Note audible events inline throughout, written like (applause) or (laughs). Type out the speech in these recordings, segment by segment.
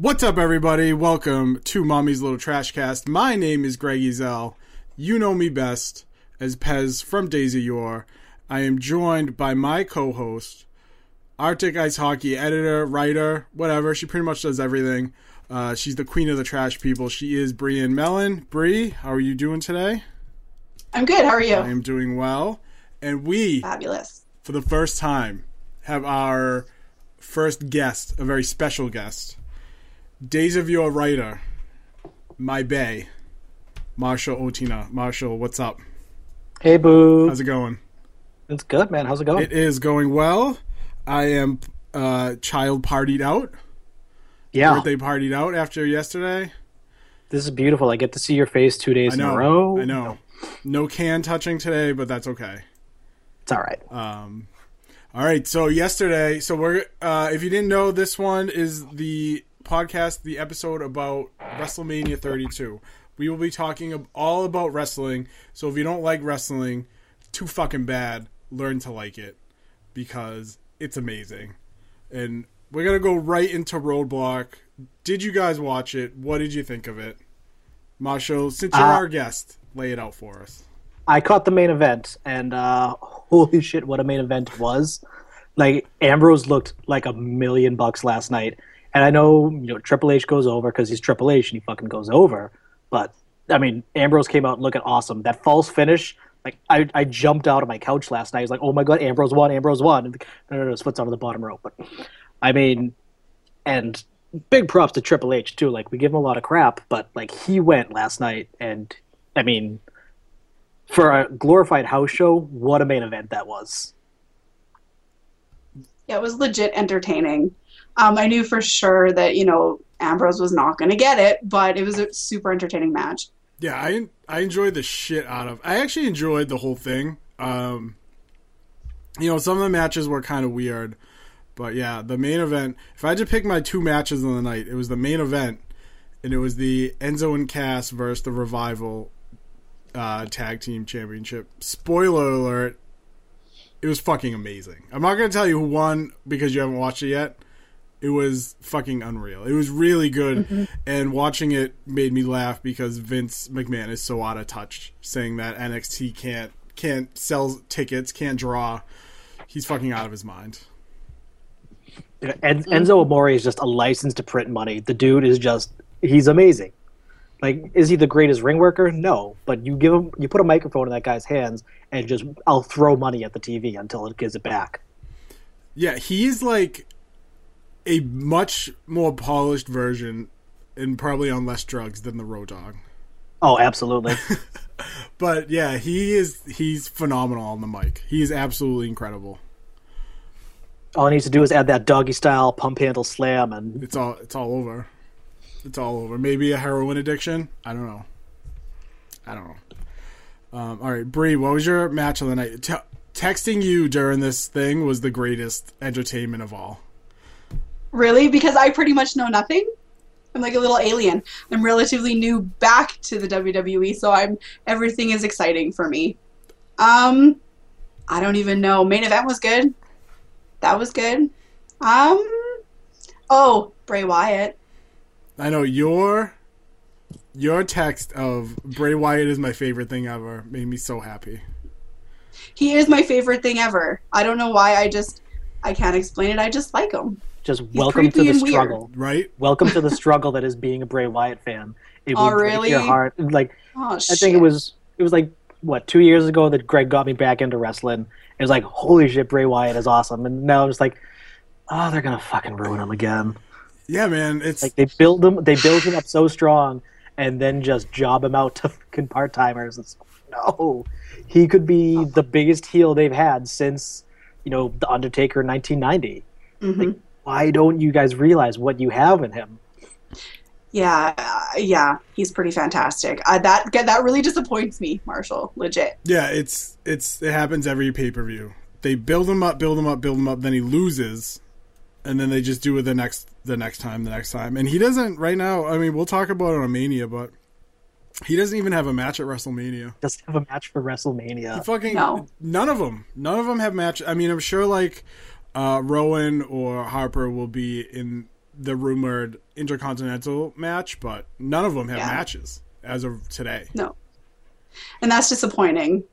What's up, everybody? Welcome to Mommy's Little Trash Cast. My name is Greg Ezel. You know me best as Pez from Days of Y'Orr. I am joined by my co-host, Arctic Ice Hockey editor, writer, whatever. She pretty much does everything. Uh, she's the queen of the trash people. She is Brian Mellon. Bree, how are you doing today? I'm good. How are you? I am doing well. And we, Fabulous. for the first time, have our first guest, a very special guest. Days of Y'Orr writer, my bay, Marshall Ottina. Marshall, what's up? Hey, boo. How's it going? It's good, man. How's it going? It is going well. I am uh, child partied out, yeah, birthday partied out after yesterday. this is beautiful. I get to see your face two days know. in a row. I know. No can touching today, but that's okay. It's all right. Um, all right. So yesterday, so we're uh, if you didn't know, this one is the podcast, the episode about WrestleMania 32. We will be talking all about wrestling. So if you don't like wrestling, too fucking bad, learn to like it because it's amazing. And we're gonna go right into Roadblock. Did you guys watch it? What did you think of it, Marshall? Since you're Uh, our guest, lay it out for us. I caught the main event, and uh, (laughs) holy shit, what a main event was! Like Ambrose looked like a million bucks last night, and I know you know Triple H goes over because he's Triple H and he fucking goes over. But I mean, Ambrose came out looking awesome. That false finish, like I, I jumped out of my couch last night. I was like, oh my god, Ambrose won, Ambrose won. And, no, no, no, his foot's on the bottom rope. But I mean, and big props to Triple H too. Like we give him a lot of crap, but like he went last night, and I mean, for a glorified house show, what a main event that was. Yeah, it was legit entertaining. Um, I knew for sure that you know Ambrose was not going to get it, but it was a super entertaining match. Yeah, I I enjoyed the shit out of. I actually enjoyed the whole thing. Um, you know, some of the matches were kind of weird, but yeah, the main event. If I had to pick my two matches of the night, it was the main event, and it was the Enzo and Cass versus the Revival uh, Tag Team Championship. Spoiler alert: it was fucking amazing. I'm not gonna tell you who won because you haven't watched it yet. It was fucking unreal. It was really good, mm-hmm. and watching it made me laugh because Vince McMahon is so out of touch, saying that NXT can't can't sell tickets, can't draw. He's fucking out of his mind. You En- mm-hmm. Enzo Amore is just a license to print money. The dude is just he's amazing. Like, is he the greatest ring worker? No, but you give him you put a microphone in that guy's hands and just I'll throw money at the TV until it gives it back. Yeah, he's like a much more polished version, and probably on less drugs than the Road Dog. Oh, absolutely. (laughs) But yeah, he is he's phenomenal on the mic. He's absolutely incredible. All he needs to do is add that doggy style pump handle slam, and It's all it's all over. It's all over. Maybe a heroin addiction. I don't know. I don't know. Um, all right, Bree, what was your match of the night? Te- texting you during this thing was the greatest entertainment of all. Really, because I pretty much know nothing. I'm like a little alien. I'm relatively new back to the WWE, so I'm everything is exciting for me. Um, I don't even know. Main event was good. That was good. Um, oh, Bray Wyatt. I know your your text of Bray Wyatt is my favorite thing ever made me so happy. He is my favorite thing ever. I don't know why. I just I can't explain it. I just like him. Just welcome to the and weird. struggle. Right? Welcome to the (laughs) struggle that is being a Bray Wyatt fan. It Oh, will break really? your heart. Like Oh I shit. think it was it was like what two years ago that Greg got me back into wrestling. It was like holy shit, Bray Wyatt is awesome, and now I'm just like, oh, they're gonna fucking ruin him again. Yeah, man. It's Like they build him, they build him up so strong, and then just job him out to fucking part timers. It's no, he could be the biggest heel they've had since you know the Undertaker in 1990. Mhm. Why don't you guys realize what you have in him? Yeah, uh, yeah, he's pretty fantastic. Uh, that that really disappoints me, Marshall. Legit. yeah, it's it's it happens every pay per view. They build him up, build him up, build him up, then he loses, and then they just do it the next the next time, the next time. And he doesn't right now. I mean, we'll talk about it on Mania, but he doesn't even have a match at WrestleMania. Doesn't have a match for WrestleMania. He fucking No. none of them. None of them have match. I mean, I'm sure like uh, Rowan or Harper will be in the rumored intercontinental match, but none of them have Yeah. matches as of today. No. And that's disappointing.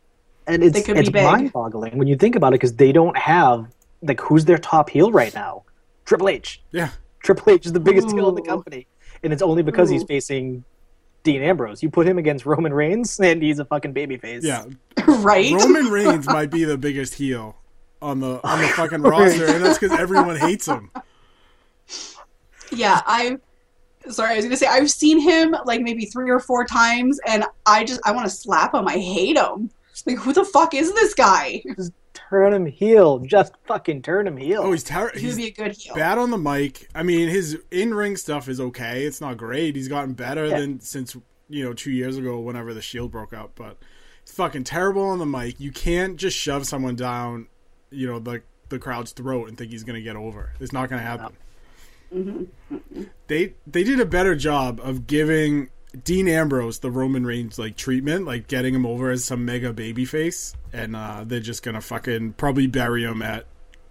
and it's could be it's big. mind-boggling when you think about it because they don't have like who's their top heel right now? Triple H. Yeah, Triple H is the biggest heel in the company, and it's only because he's facing Dean Ambrose. You put him against Roman Reigns, (laughs) and he's a fucking babyface. yeah. (laughs) right? Roman (laughs) Reigns might be the biggest heel on the on the fucking roster, and that's because everyone hates him. (laughs) Yeah, I. Sorry, I was gonna say I've seen him like maybe three or four times, and I just I want to slap him. I hate him. Like, who the fuck is this guy? Just turn him heel. Just fucking turn him heel. Oh, he's terrible. He would He's be a good heel. bad on the mic. I mean, his in ring stuff is okay. It's not great. He's gotten better Yeah. than since you know two years ago, whenever the Shield broke up. But it's fucking terrible on the mic. You can't just shove someone down, you know, the the crowd's throat and think he's gonna get over. It's not gonna happen. They they did a better job of giving Dean Ambrose the Roman Reigns like treatment, like getting him over as some mega baby face, and uh, they're just gonna fucking probably bury him at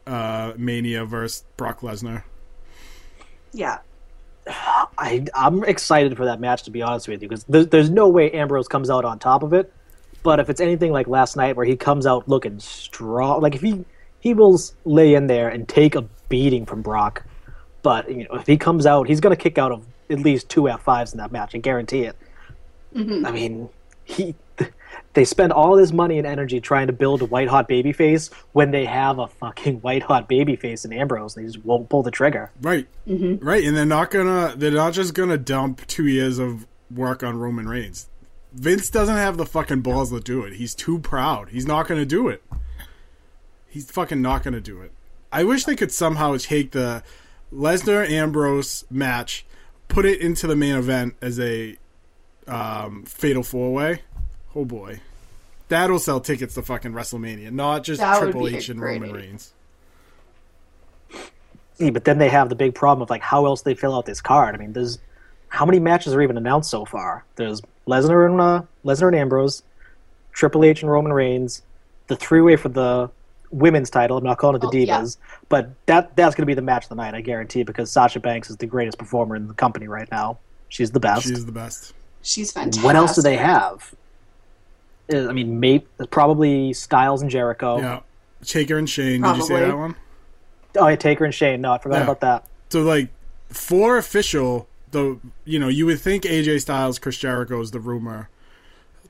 uh, Mania versus Brock Lesnar. yeah, I I'm excited for that match to be honest with you because there's there's no way Ambrose comes out on top of it. But if it's anything like last night where he comes out looking strong, like if he he will lay in there and take a beating from Brock. But you know if he comes out, he's gonna kick out of at least two F5s in that match. I guarantee it. Mm-hmm. I mean, he (laughs) they spend all this money and energy trying to build a white hot baby face when they have a fucking (laughs) white hot baby face in Ambrose. and They just won't pull the trigger. Right, mm-hmm. right, and they're not gonna. They're not just gonna dump two years of work on Roman Reigns. Vince doesn't have the fucking balls to do it. He's too proud. He's not gonna do it. He's fucking not gonna do it. I wish they could somehow take the Lesnar Ambrose match, put it into the main event as a um, fatal four way. Oh boy, that'll sell tickets to fucking WrestleMania, not just That Triple H and great Roman idea. Reigns. Yeah, but then they have the big problem of like how else they fill out this card. I mean, there's how many matches are even announced so far? There's Lesnar and uh, Lesnar and Ambrose, Triple H and Roman Reigns, the three way for the women's title. I'm not calling it the Oh, yeah. Divas, but that that's going to be the match of the night, I guarantee, because Sasha Banks is the greatest performer in the company right now. She's the best. She's the best. she's fantastic. What else do they have? Uh, I mean, mate, probably Styles and Jericho. Yeah. Taker and Shane. Did you say that one? Oh, yeah, Taker and Shane. No, I forgot Yeah. about that. So like for official, the you know you would think AJ Styles, Chris Jericho is the rumor.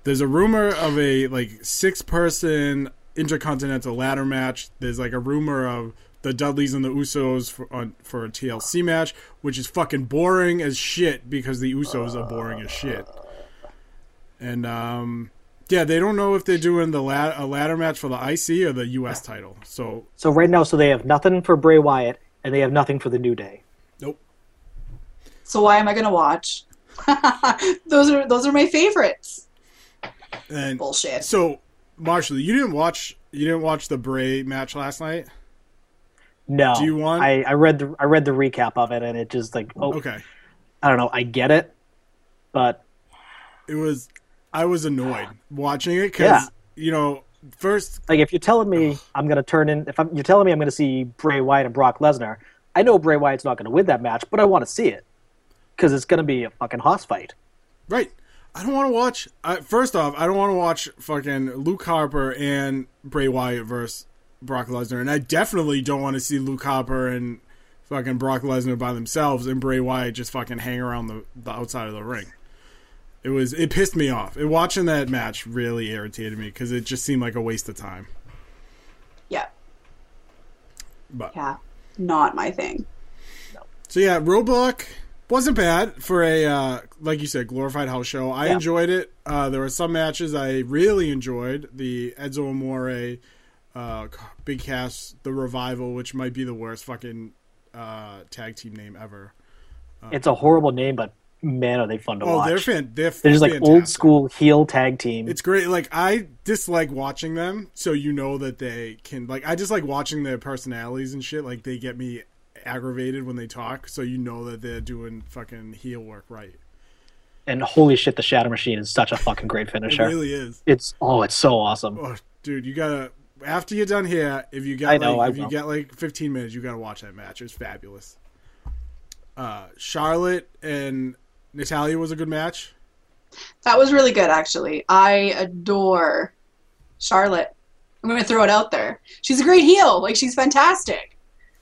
There's a rumor of a like six person intercontinental ladder match. There's like a rumor of the Dudleys and the Usos for for a TLC match, which is fucking boring as shit because the Usos are boring as shit. And um yeah, they don't know if they're doing the a ladder match for the IC or the US title. So So right now, so they have nothing for Bray Wyatt, and they have nothing for the New Day. Nope. So why am I gonna watch? (laughs) those are those are my favorites. And Bullshit. So, Marshall, you didn't watch you didn't watch the Bray match last night. No. Do you want- I, I read the I read the recap of it, and it just like oh Okay, I don't know I get it, but it was I was annoyed watching it because Yeah. you know first like if you're telling me I'm gonna turn in if I'm, you're telling me I'm gonna see Bray Wyatt and Brock Lesnar, I know Bray Wyatt's not gonna win that match, but I want to see it because it's gonna be a fucking hoss fight. right. I don't want to watch. I, first off, I don't want to watch fucking Luke Harper and Bray Wyatt versus Brock Lesnar, and I definitely don't want to see Luke Harper and fucking Brock Lesnar by themselves and Bray Wyatt just fucking hang around the, the outside of the ring. It was it pissed me off. It, watching that match really irritated me because it just seemed like a waste of time. Yeah, But yeah, not my thing. so yeah, Roadblock wasn't bad for a uh, like you said glorified house show. I Yeah. enjoyed it. Uh, there were some matches I really enjoyed. The Enzo Amore, uh, Big Cass, the Revival, which might be the worst fucking uh, tag team name ever. It's a horrible name, but man, are they fun to Oh, watch. they're fan. They're, They're just like fantastic. old school heel tag team. It's great. Like I dislike watching them, so you know that they can. Like I just like watching their personalities and shit. Like they get me aggravated when they talk, so you know that they're doing fucking heel work right. and holy shit, the Shatter Machine is such a fucking great It finisher. really is. It's oh, it's so awesome. Oh, dude, you gotta after you're done here, if you I know, like I if you will. get like 15 minutes, you gotta watch that match. It's fabulous. uh, Charlotte and Natalya was a good match. That was really good, actually. I adore Charlotte. I'm going to throw it out there. She's a great heel. Like, she's fantastic.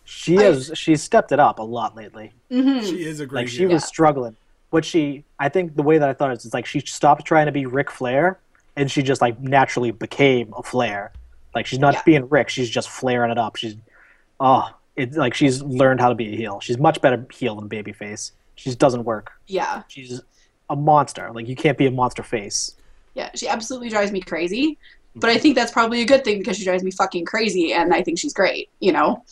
She I- has she's stepped it up a lot lately. hmm She is a great. Like she heel. was struggling. What she I think the way that I thought is it's like she stopped trying to be Ric Flair and she just like naturally became a Flair. Like she's not Yeah. being Ric, she's just flaring it up. She's oh, it's like she's learned how to be a heel. She's much better heel than babyface. She just doesn't work. Yeah. She's a monster. Like you can't be a monster face. Yeah. She absolutely drives me crazy. But I think that's probably a good thing because she drives me fucking crazy and I think she's great, you know?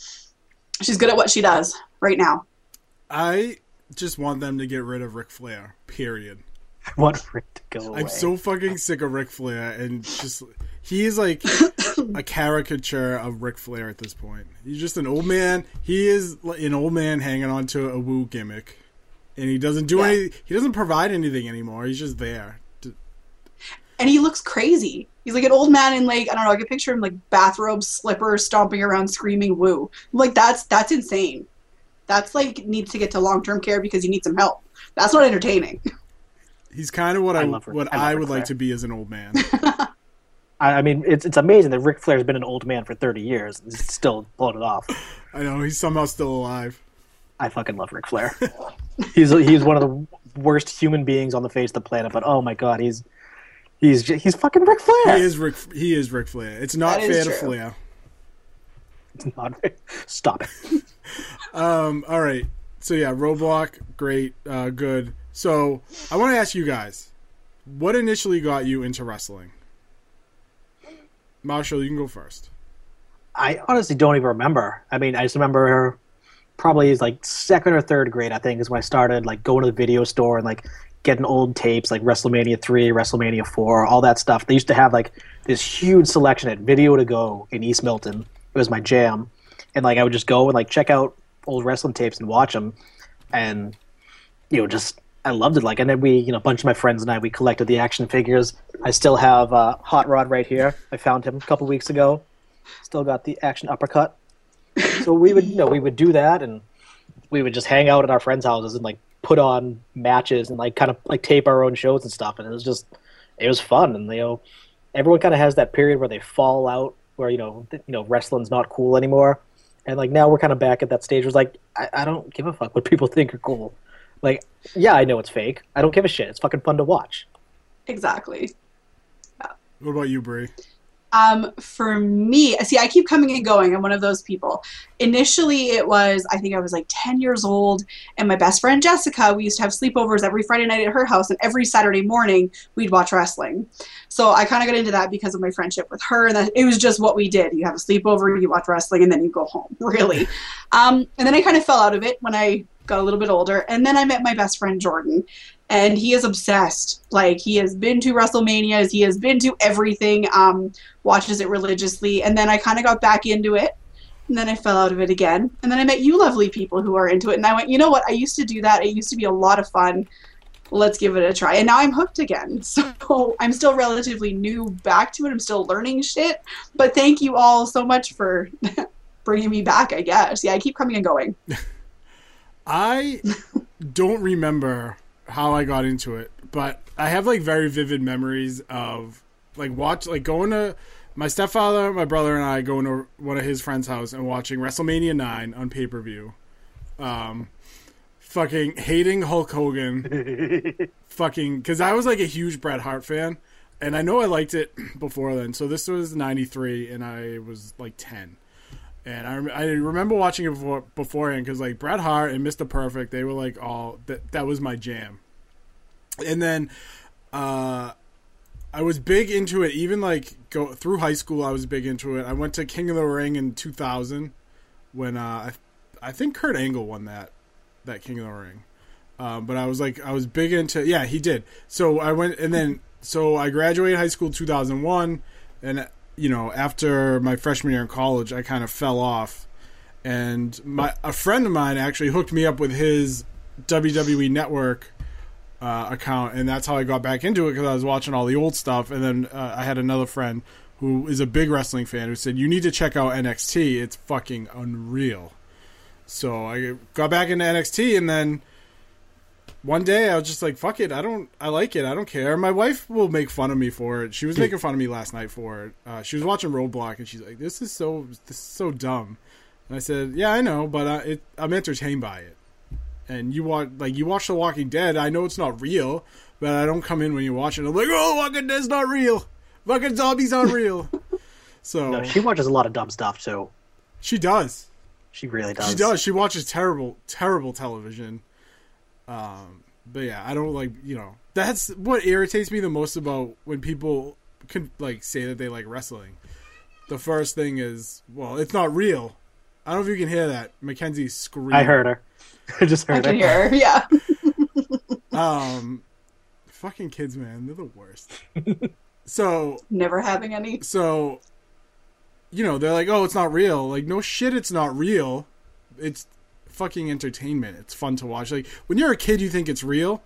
She's good at what she does right now. I just want them to get rid of Ric Flair. Period. I want Ric to go away. I'm so fucking sick of Ric Flair, and just he is like (coughs) a caricature of Ric Flair at this point. He's just an old man. He is an old man hanging on to a woo gimmick, and he doesn't do Yeah. any. He doesn't provide anything anymore. He's just there. And he looks crazy. He's like an old man in like I don't know. I can picture him like bathrobe, slippers, stomping around, screaming "woo!" I'm like that's that's insane. That's like needs to get to long term care because you need some help. That's not entertaining. (laughs) He's kind of what I, I love what I love I, Ric would like Flair. to be as an old man. (laughs) I, I mean, it's it's amazing that Ric Flair's been an old man for 30 years and he's still pulling it off. (laughs) I know he's somehow still alive. I fucking love Ric Flair. he's he's one of the worst human beings on the face of the planet, but oh my god, he's he's he's fucking Ric Flair. He is Ric. He is Ric Flair. It's not fair to. Flair. It's not- Stop it. (laughs) Um. All right. So yeah, Roadblock, great, uh, good. So I want to ask you guys, what initially got you into wrestling? Marshall, you can go first. I honestly don't even remember. I mean, I just remember probably like second or third grade. I think is when I started like going to the video store and like getting old tapes like WrestleMania three, WrestleMania four, all that stuff. They used to have like this huge selection at Video to Go in East Milton. It was my jam, and like I would just go and like check out old wrestling tapes and watch them, and you know just. I loved it. Like, and then we, you know, a bunch of my friends and I, we collected the action figures. I still have uh, Hot Rod right here. I found him a couple weeks ago. Still got the action uppercut. So we would, you know, we would do that, and we would just hang out at our friends' houses and like put on matches and like kind of like tape our own shows and stuff. And it was just, it was fun. And you know, everyone kind of has that period where they fall out, where you know, th- you know, wrestling's not cool anymore. And like now we're kind of back at that stage where it's like, I, I don't give a fuck what (laughs) people think are cool. Like, yeah, I know it's fake. I don't give a shit. It's fucking fun to watch. exactly. What about you, Brie? Um, for me, I see, I keep coming and going. I'm one of those people. Initially, it was, I think I was like 10 years old, and my best friend Jessica, we used to have sleepovers every Friday night at her house, and every Saturday morning, we'd watch wrestling. So I kind of got into that because of my friendship with her, and that it was just what we did. You have a sleepover, you watch wrestling, and then you go home, (laughs) really. um, and then I kind of fell out of it when I got a little bit older, and then I met my best friend Jordan, and he is obsessed. Like he has been to WrestleManias, he has been to everything, um, watches it religiously, and then I kind of got back into it, and then I fell out of it again, and then I met you, lovely people who are into it, and I went, you know what? I used to do that. It used to be a lot of fun. Let's give it a try, and now I'm hooked again. (laughs) So I'm still relatively new back to it. I'm still learning shit, but thank you all so much for (laughs) bringing me back. I guess, yeah, I keep coming and going. (laughs) I don't remember how I got into it, but I have like very vivid memories of like watch like going to my stepfather, my brother, and I going to one of his friends' house and watching WrestleMania nine on pay per view. Um, fucking hating Hulk Hogan, (laughs) fucking because I was like a huge Bret Hart fan, and I know I liked it (clears throat) before then. So this was '93, and I was like ten. And I, rem- I remember watching it before beforehand because like Bret Hart and Mr. Perfect, they were like all that. That was my jam. And then, uh, I was big into it. Even like go through high school, I was big into it. I went to King of the Ring in 2000 when uh, I, I think Kurt Angle won that that King of the Ring. Um, but I was like, I was big into. Yeah, he did. So I went, and then so I graduated high school 2001, and you know after my freshman year in college, I kind of fell off. And my a friend of mine actually hooked me up with his WWE Network uh, account, and that's how I got back into it because I was watching all the old stuff. And then uh, I had another friend who is a big wrestling fan who said, "You need to check out NXT. It's fucking unreal." So I got back into NXT, and then one day I was just like, "Fuck it, I don't, I like it, I don't care." My wife will make fun of me for it. She was making fun of me last night for it. Uh, she was watching Roadblock, and she's like, "This is so, this is so dumb." And I said, "Yeah, I know, but uh, it, I'm entertained by it." And you watch, like, you watch The Walking Dead. I know it's not real, but I don't come in when you watch it. I'm like, "Oh, Walking Dead's not real. Fucking zombies aren't real." (laughs) So No, she watches a lot of dumb stuff too. she does. She really does. She does. She watches terrible, terrible television. Um, but yeah, I don't like you know. That's what irritates me the most about when people can like say that they like wrestling. The first thing is, well, it's not real. I don't know if you can hear that. Mackenzie screaming. I heard her. (laughs) I just I heard can her. hear her. Yeah. (laughs) (laughs) Um, fucking kids, man, they're the worst. so Never having any. so you know they're like oh it's not real like no shit it's not real it's fucking entertainment. It's fun to watch. Like when you're a kid you think it's real?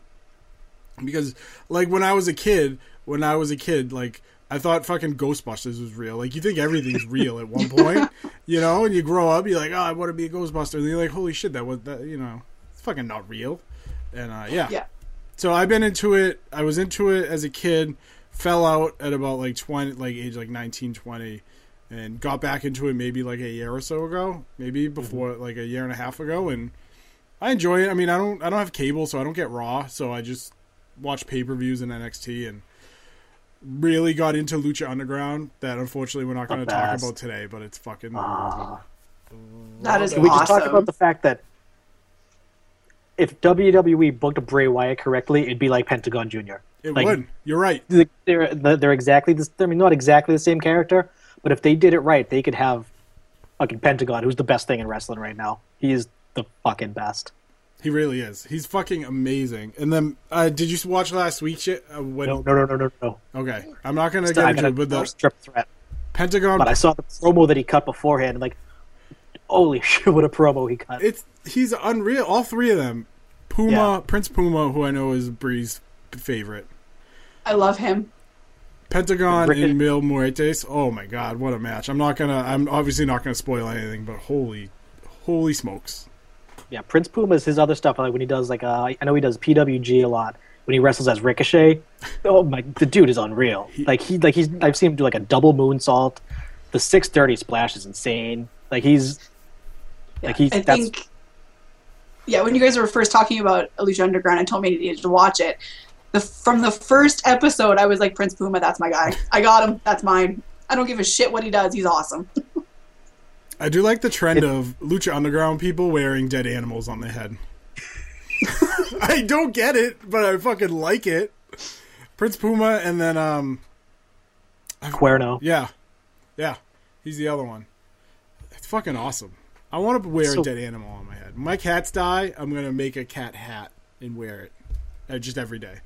Because like when i was a kid when i was a kid like i thought fucking ghostbusters was real. Like you think everything's real at one point (laughs) you know? And you grow up you're like oh i want to be a ghostbuster. And you're like holy shit that was that you know it's fucking not real. And uh yeah. Yeah. so I've been into it. I was into it as a kid, fell out at about like 20, like age like 19, 20, and got back into it maybe like a year or so ago, maybe before like a year and a half ago, and I enjoy it. I mean, I don't, I don't have cable, so I don't get Raw, so I just watch pay per views and NXT, and really got into Lucha Underground. That unfortunately we're not going to talk about today, but it's fucking. Ah. That is Can we just talk about the fact that if WWE booked Bray Wyatt correctly, it'd be like Pentagon Jr. it like- would. You're right. They're they're they're exactly this. I mean, not exactly the same character, but if they did it right, they could have fucking Pentagon, who's the best thing in wrestling right now. He is the fucking best. He really is. He's fucking amazing. And then, uh, did you watch last week's shit? Uh, when, No, no, no, no, no, no. Okay, I'm not gonna I get into got it, but the strip threat. Pentagon. But I saw the promo that he cut beforehand, and like, holy (laughs) shit, what a promo he cut! it's he's unreal. All three of them. Puma, Yeah. Prince Puma, who I know is Bree's favorite. I love him. Pentagon Rick- and Mil Muertes. Oh my god, what a match! I'm not gonna. I'm obviously not gonna spoil anything, but holy, holy smokes! Yeah, Prince Puma is his other stuff. Like when he does like uh, I know he does PWG a lot. When he wrestles as Ricochet, (laughs) oh my, the dude is unreal. like he like he's I've seen him do like a double moonsault. The six thirty splash is insane. Like he's like he's I that's think. Yeah, when you guys were first talking about Lucha Underground and told me I needed to watch it, the from the first episode, I was like, Prince Puma, that's my guy. I got him. That's mine. I don't give a shit what he does. He's awesome. (laughs) I do like the trend of Lucha Underground people wearing dead animals on their head. (laughs) I don't get it, but I fucking like it. Prince Puma, and then um, Cuerno. Yeah, yeah, he's the other one. It's fucking awesome. I want to wear So- a dead animal on my head. When my cats die, I'm gonna make a cat hat and wear it uh, just every day.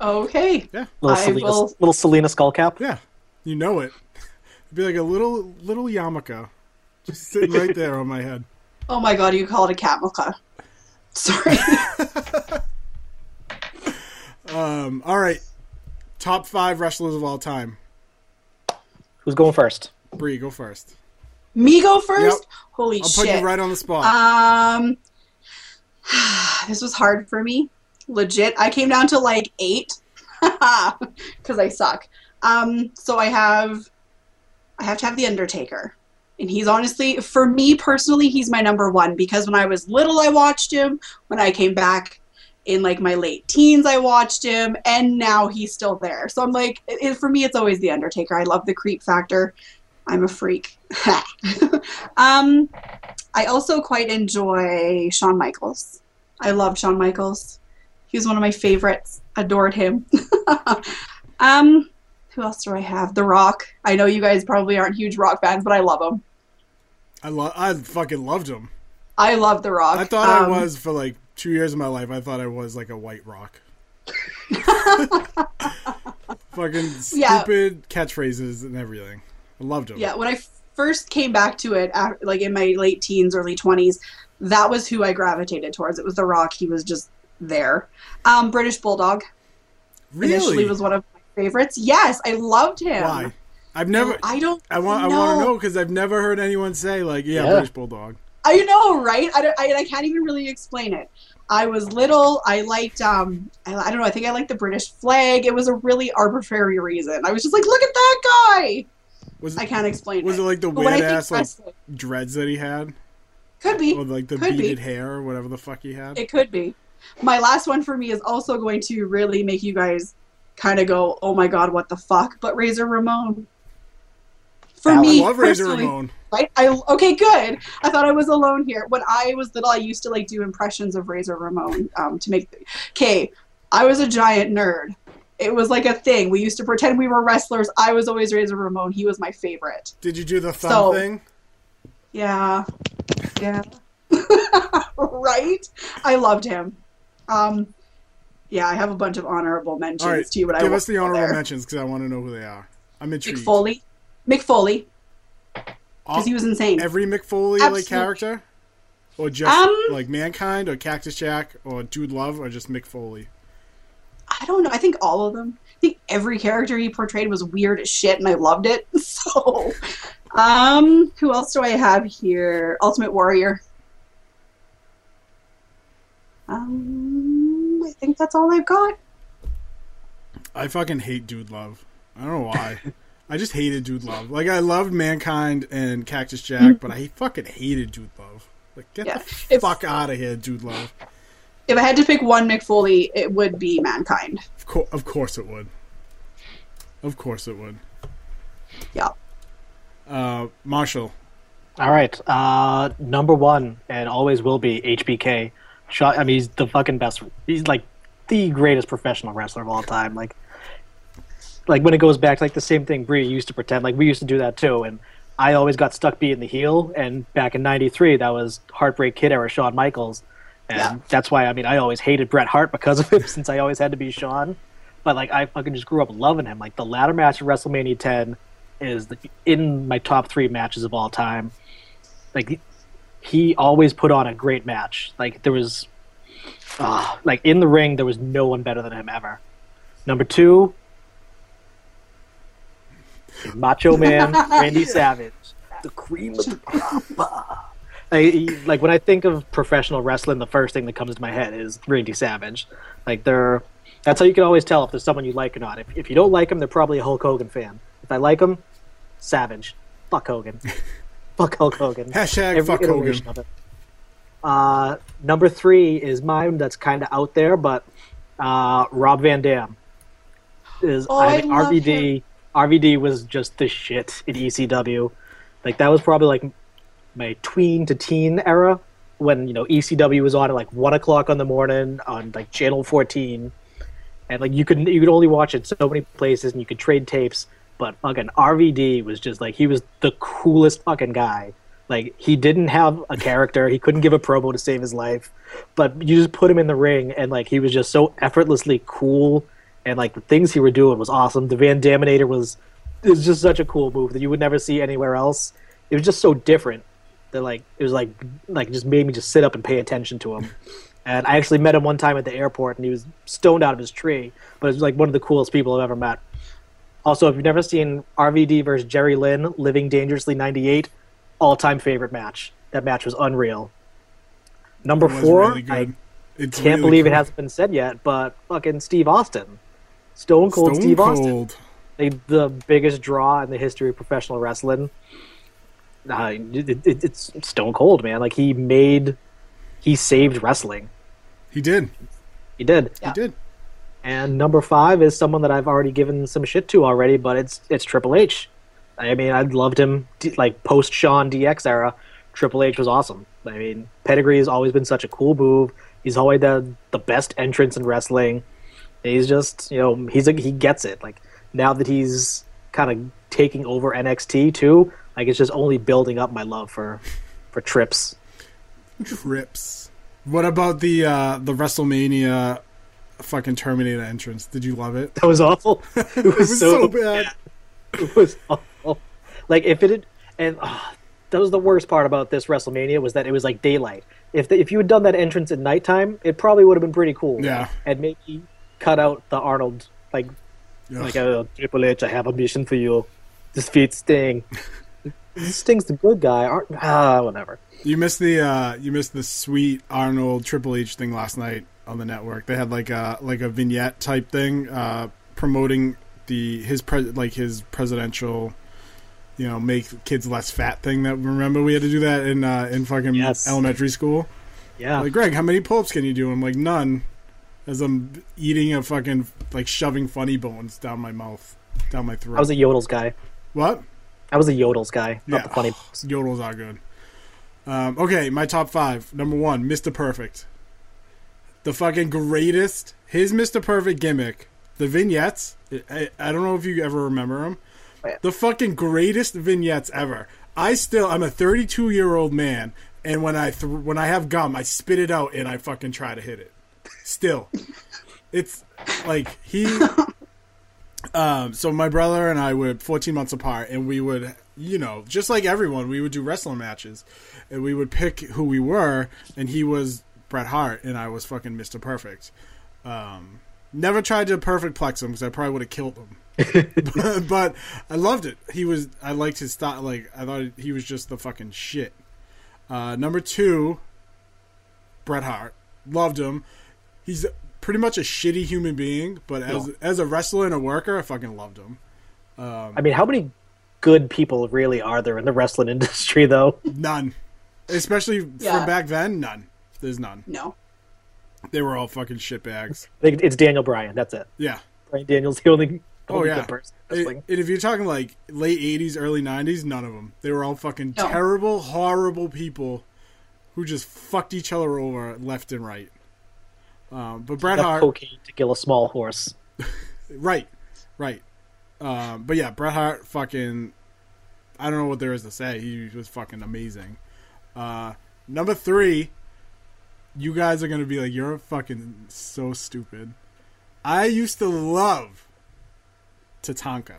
Okay. Yeah, Little I Selena, will- little Selena skull cap. yeah, you know it. It'd be like a little little yarmulke, just sitting right (laughs) there on my head. Oh my god, you call it a cat mocha. Sorry. (laughs) Um, all right, top five wrestlers of all time. Who's going first? Bree, go first. Me go first? Yep. Holy I'll shit. put you right on the spot. Um, (sighs) this was hard for me. Legit, I came down to like eight (laughs) because I suck. Um, so I have, I have to have the Undertaker, and he's honestly, for me personally, he's my number one because when I was little, I watched him. When I came back in like my late teens, I watched him, and now he's still there. So I'm like, it, for me, it's always the Undertaker. I love the creep factor. I'm a freak. (laughs) um, I also quite enjoy Shawn Michaels. I love Shawn Michaels. He was one of my favorites. Adored him. (laughs) um, who else do I have? The Rock. I know you guys probably aren't huge Rock fans, but I love him. I love. I fucking loved him. I love The Rock. I thought I Um, was for like two years of my life. I thought I was like a white rock. (laughs) Fucking Yeah. stupid catchphrases and everything. I loved him. Yeah, when I first came back to it, like in my late teens, early twenties, that was who I gravitated towards. It was The Rock. He was just there. Um, British Bulldog initially really? was one of my favorites. Yes, I loved him. Why? I've never. I don't. I want. I want to know because I've never heard anyone say like, "Yeah, Yeah. British Bulldog." I know, right? I, don't, I, I can't even really explain it. I was little. I liked, um, I, I don't know. I think I liked the British flag. It was a really arbitrary reason. I was just like, look at that guy. Was I can't explain was it. it like the But weird ass like wrestling- dreads that he had, could be. or like the Could be. beaded hair, or whatever the fuck he had? It could be. My last one for me is also going to really make you guys kind of go, "Oh my god, what the fuck?" But Razor Ramon. For I I me, love Razor Ramon. right? I okay, good. I thought I was alone here. When I was little, I used to like do impressions of Razor Ramon um, to make. Okay, I was a giant nerd. It was like a thing. We used to pretend we were wrestlers. I was always Razor Ramon. He was my favorite. Did you do the thumb So- thing? Yeah, yeah. (laughs) right. I loved him. Um, yeah, I have a bunch of honorable mentions All right, too, but I give us the honorable mentions because I want to know who they are. I'm intrigued. Mick Foley, Mick Foley, because he was insane. every Mick Foley like character, or just Um, like Mankind, or Cactus Jack, or Dude Love, or just Mick Foley. I don't know. I think all of them. I think every character he portrayed was weird as shit, and I loved it. (laughs) So, um, who else do I have here? Ultimate Warrior. Um, I think that's all I've got. I fucking hate Dude Love. I don't know why. (laughs) I just hated Dude Love. Like I loved Mankind and Cactus Jack, but I fucking hated Dude Love. Like get Yeah. the If- fuck out of here, Dude Love. If I had to pick one Mick Foley, it would be Mankind. Of, co- of course it would. Of course it would. Yeah. Uh, Marshall. All right. Uh, number one and always will be HBK. Shot. I mean, he's the fucking best. He's like the greatest professional wrestler of all time. Like, like when it goes back to like the same thing Brie used to pretend. Like we used to do that too. And I always got stuck being the heel. And back in '93, that was Heartbreak Kid era Shawn Michaels. And Yeah. that's why I mean I always hated Bret Hart because of him, (laughs) since I always had to be Shawn. But like I fucking just grew up loving him. Like the ladder match at WrestleMania 10 is the, in my top three matches of all time. Like he always put on a great match. Like there was, uh, like in the ring, there was no one better than him ever. Number two, Macho (laughs) Man Randy Savage, the cream of the crop. Like, like when I think of professional wrestling, the first thing that comes to my head is Randy Savage. Like they're, that's how you can always tell if there's someone you like or not. If, if you don't like them, they're probably a Hulk Hogan fan. If I like them, Savage. Fuck Hogan. (laughs) Fuck Hulk Hogan. Hashtag fuck iteration Hogan. of it. Uh, number three is mine. That's kind of out there, but uh, Rob Van Dam is. Oh, I I think love RVD. RVD was just the shit in ECW. Like that was probably like my tween to teen era when you know ECW was on at like one o'clock on the morning on like channel fourteen, and like you could you could only watch it so many places and you could trade tapes. But fucking RVD was just like he was the coolest fucking guy. Like he didn't have a character, he couldn't give a promo to save his life, but you just put him in the ring and like he was just so effortlessly cool and like the things he were doing was awesome. The Van Daminator was it was just such a cool move that you would never see anywhere else. It was just so different that like it was like like just made me just sit up and pay attention to him. And I actually met him one time at the airport, and he was stoned out of his tree. But it was like one of the coolest people I've ever met. Also, if you've never seen RVD versus Jerry Lynn, Living Dangerously '98, all-time favorite match. That match was unreal. Number was four, really I. It's can't really believe it hasn't been said yet, but fucking Steve Austin, Stone Cold Stone Steve Austin Cold. like, the biggest draw in the history of professional wrestling. Uh, it, it, it's Stone Cold, man. Like he made, he saved wrestling. He did. He did. Yeah. He did. And number five is someone that I've already given some shit to already, but it's it's Triple H. I mean, I loved him like post Shawn DX era. Triple H was awesome. I mean, pedigree has always been such a cool move. He's always the the best entrance in wrestling. He's just you know he's a, he gets it. Like now that he's kind of taking over NXT too, like it's just only building up my love for for Trips. Trips. What about the uh the WrestleMania fucking Terminator entrance? Did you love it? That was awful. (laughs) It was, It was so bad. It was awful. Like if it had, and uh, that was the worst part about this WrestleMania was that it was like daylight. If the, if you had done that entrance at nighttime, it probably would have been pretty cool. Yeah. and maybe cut out the Arnold like Ugh. like uh, Triple H. I have a mission for you. Defeat Sting. (laughs) Sting's the good guy. Aren't ah whatever. You missed the uh, you missed the sweet Arnold Triple H thing last night on the network. They had like a like a vignette type thing uh, promoting the his pre- like his presidential, you know, make kids less fat thing. That remember we had to do that in uh, in fucking Yes. elementary school. Yeah. Like Greg, how many pull-ups can you do? I'm like none, as I'm eating a fucking like shoving funny bones down my mouth, down my throat. I was a yodels guy. what? I was a yodels guy, not Yeah. the funny. (sighs) Yodels are good. Um, okay, my top five. Number one, Mr. Perfect. The fucking greatest. His Mr. Perfect gimmick. The vignettes. I, I don't know if you ever remember them. Yeah. The fucking greatest vignettes ever. I still, I'm a 32 year old man, and when I th- when I have gum, I spit it out and I fucking try to hit it. Still, it's like he (laughs) um, so my brother and I were 14 months apart, and we would, you know, just like everyone, we would do wrestling matches, and we would pick who we were, and he was Bret Hart, and I was fucking Mr. Perfect. Um, never tried to perfect plex him because I probably would have killed him. but, (laughs) (laughs) but I loved it. He was. I liked his style. Like I thought he was just the fucking shit. Uh, number two, Bret Hart. Loved him. He's pretty much a shitty human being, but as as a wrestler and a worker, I fucking loved him. I mean, how many good people really are there in the wrestling (laughs) industry, though? None, especially Yeah. from back then. None. There's none. No. They were all fucking shitbags. I think it's Daniel Bryan. That's it. Yeah. Brian Daniels the only, Oh only yeah. good person. in And and if you're talking like late '80s, early '90s, none of them. They were all fucking No. terrible, horrible people who just fucked each other over left and right. Um, but Bret Enough Hart, cocaine to kill a small horse. (laughs) right, right. Um, but yeah, Bret Hart, fucking, I don't know what there is to say. He was fucking amazing. Uh, number three, you guys are gonna be like, you're fucking so stupid. I used to love Tatanka.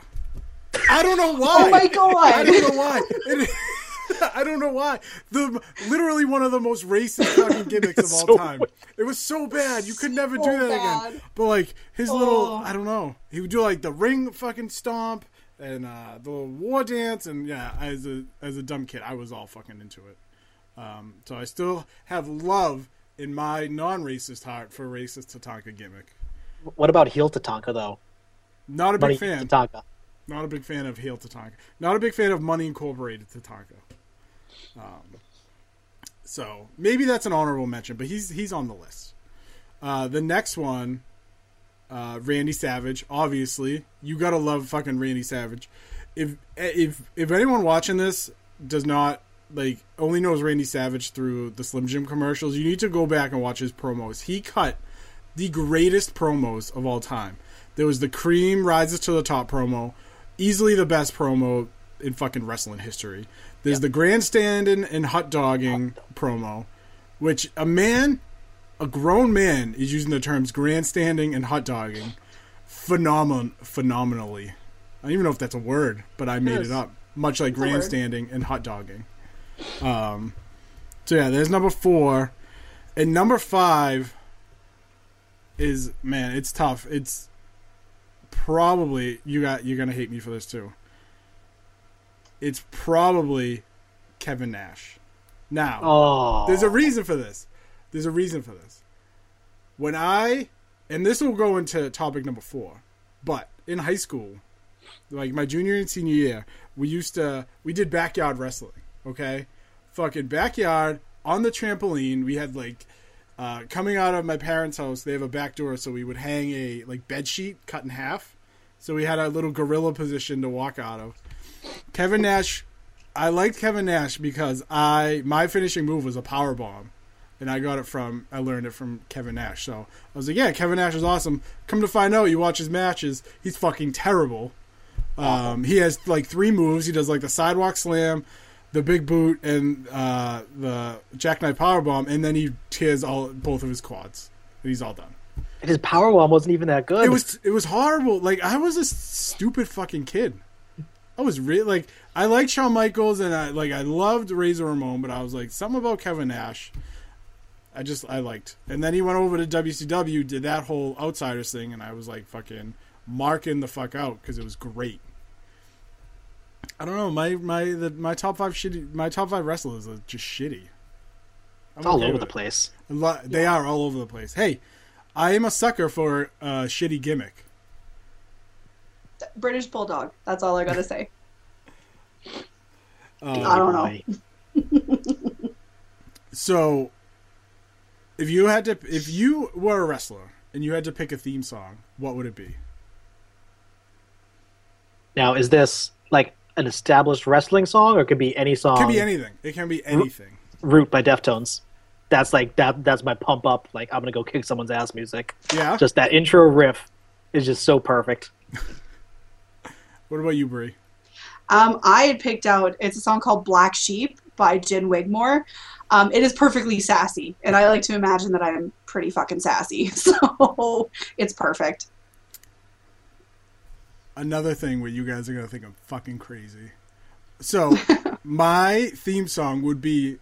I don't know why. Oh my god! I don't know why. It- (laughs) I don't know why. The literally one of the most racist fucking gimmicks of (laughs) all So time. It was so bad. You could never do that bad. again. But like his little, Oh. I don't know. He would do like the ring fucking stomp and uh, the little war dance, and yeah, as a as a dumb kid, I was all fucking into it. Um, so I still have love in my non-racist heart for racist Tatanka gimmick. What about heel Tatanka though? Not a Money big fan. Tatanka. Not a big fan of heel Tatanka. Not a big fan of Money Incorporated Tatanka. Um, so maybe that's an honorable mention, but he's he's on the list. Uh, the next one, uh, Randy Savage. Obviously, you gotta love fucking Randy Savage. If if if anyone watching this does not like only knows Randy Savage through the Slim Jim commercials, you need to go back and watch his promos. He cut the greatest promos of all time. There was the Cream Rises to the Top promo, easily the best promo in fucking wrestling history. There's the grandstanding and hot dogging promo, which a man, a grown man, is using the terms grandstanding and hot dogging phenomen phenomenally. I don't even know if that's a word, but I made Yes. it up. Much like grandstanding and hot dogging. Um, so yeah, there's number four, and number five is man, it's tough. It's probably you got you're gonna hate me for this too. It's probably Kevin Nash. Now, there's a reason for this. There's a reason for this. When I, and this will go into topic number four, but in high school, like my junior and senior year, we used to, we did backyard wrestling, okay? Fucking backyard on the trampoline. We had like, uh, coming out of my parents' house, they have a back door, so we would hang a like bed sheet cut in half. So we had a little gorilla position to walk out of. Kevin Nash I liked Kevin Nash because I my finishing move was a power bomb, and I got it from I learned it from Kevin Nash. So I was like, yeah, Kevin Nash is awesome. Come to find out, you watch his matches, he's fucking terrible. Um, he has like three moves. He does like the sidewalk slam, the big boot, and uh, the jackknife power bomb, and then he tears all both of his quads, and he's all done. and his power bomb wasn't even that good. It was it was horrible. Like I was a stupid fucking kid. I was really like I liked Shawn Michaels and I like I loved Razor Ramon, but I was like something about Kevin Nash. I just I liked, and then he went over to WCW, did that whole Outsiders thing, and I was like fucking marking the fuck out because it was great. I don't know. My my the, my top five shitty. My top five wrestlers are just shitty. I'm It's all okay over the it. place. A lot- They are all over the place. Hey, I am a sucker for a shitty gimmick. British Bulldog. That's all I gotta say. Uh, I don't know. So, if you had to, if you were a wrestler and you had to pick a theme song, what would it be? Now, is this like an established wrestling song, or it could be any song? It can be anything. It can be anything. Root by Deftones. That's like that. That's my pump up. Like I'm gonna go kick someone's ass music. Yeah. Just that intro riff is just so perfect. (laughs) What about you, Brie? Um, I had picked out. It's a song called "Black Sheep" by Gin Wigmore. Um, it is perfectly sassy, and I like to imagine that I am pretty fucking sassy, (laughs) so it's perfect. Another thing where you guys are gonna think I'm fucking crazy. So, (laughs) my theme song would be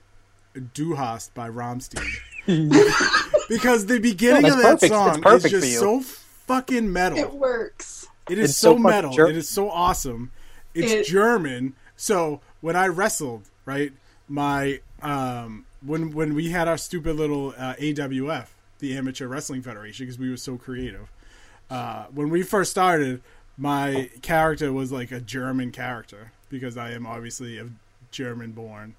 "Du Hast" by Rammstein. (laughs) because the beginning No, of that perfect. Song is just so fucking metal. It works. It is It's so, so metal. Ger- it is so awesome. It's It- German. So when I wrestled, right, my um, when when we had our stupid little uh, AWF, the Amateur Wrestling Federation, because we were so creative. Uh, when we first started, my character was like a German character because I am obviously a German born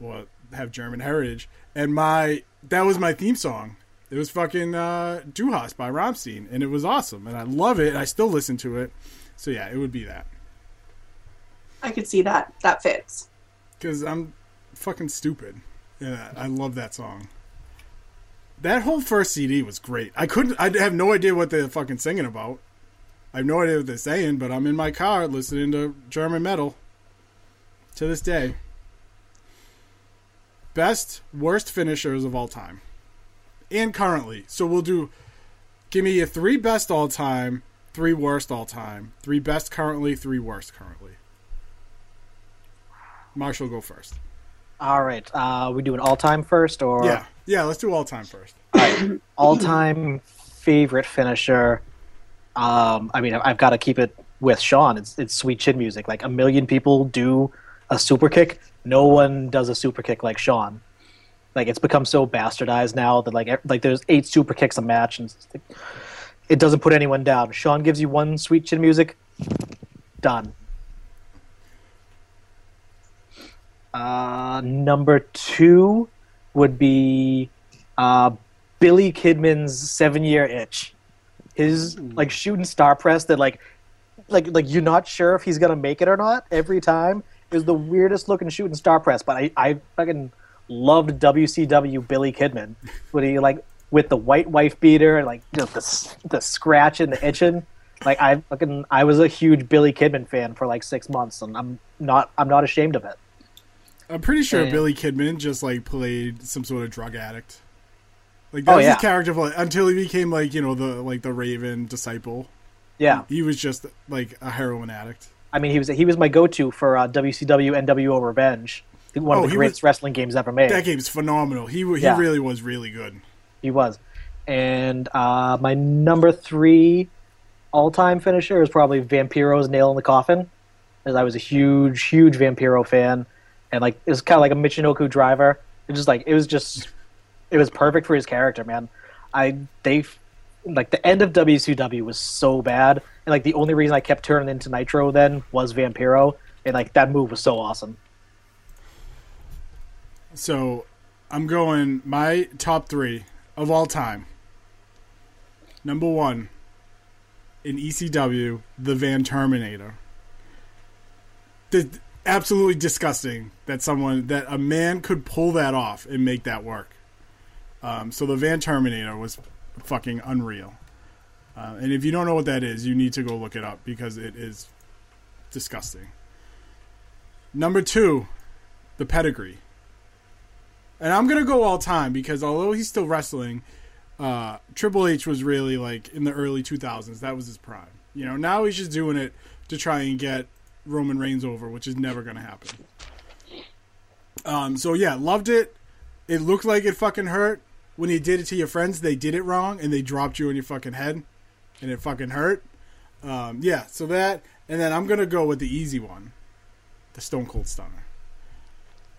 or have German heritage, and my that was my theme song. It was fucking uh, Du Hast by Rammstein, and it was awesome, and I love it. And I still listen to it. So yeah, it would be that I could see that. That fits. because I'm fucking stupid. Yeah, I love that song. That whole first CD was great. I couldn't. I have no idea what they're fucking singing about. I have no idea what they're saying, but I'm in my car listening to German metal to this day. Best worst finishers of all time, and currently. So we'll do. Give me your three best all time, three worst all time, three best currently, three worst currently. Marshall, go first. All right. Uh, we an all time first, or Yeah, yeah. Let's do all time first. all time favorite finisher. Um, I mean, I've got to keep it with Shawn. It's it's sweet chin music. Like a million people do a super kick. No one does a super kick like Shawn. Like it's become so bastardized now that like like there's eight super kicks a match, and it doesn't put anyone down. Shawn gives you one sweet chin music, done. Uh, number two would be uh, Billy Kidman's seven year itch. His hmm. like shooting star press that like like like you're not sure if he's gonna make it or not every time is the weirdest looking shooting star press. But I I fucking loved WCW Billy Kidman when he like with the white wife beater and like just the the scratch and the itching. Like I fucking I was a huge Billy Kidman fan for like six months, and I'm not I'm not ashamed of it. I'm pretty sure Yeah. Billy Kidman just like played some sort of drug addict. Like that Oh, was yeah. his character for, until he became like you know the like the Raven disciple. Yeah, He was just like a heroin addict. I mean he was he was my go to for uh, WCW NWO Revenge, one Oh, of the greatest was- wrestling games ever made. That game's phenomenal. He he Yeah. really was really good. He was. And uh, my number three all time finisher is probably Vampiro's Nail in the Coffin. As I was a huge, huge Vampiro fan. And like it was kind of like a Michinoku driver. It just like it was just it was perfect for his character, man. I they like the end of WCW was so bad, and like the only reason I kept turning into Nitro then was Vampiro, and like that move was so awesome. So I'm going my top three of all time. Number one in ECW, the Van Terminator. The, absolutely disgusting that someone that a man could pull that off and make that work. Um, so the Van Terminator was fucking unreal. Uh, and if you don't know what that is, you need to go look it up because it is disgusting. Number two, the pedigree. And I'm gonna go all time because although he's still wrestling, uh, Triple H was really like in the early 2000s. That was his prime. You know, now he's just doing it to try and get Roman Reigns over, which is never gonna happen. Um, so yeah, loved it. It looked like it fucking hurt when you did it to your friends. They did it wrong and they dropped you on your fucking head, and it fucking hurt. Um, yeah, so that, and then I'm gonna go with the easy one. the Stone Cold Stunner.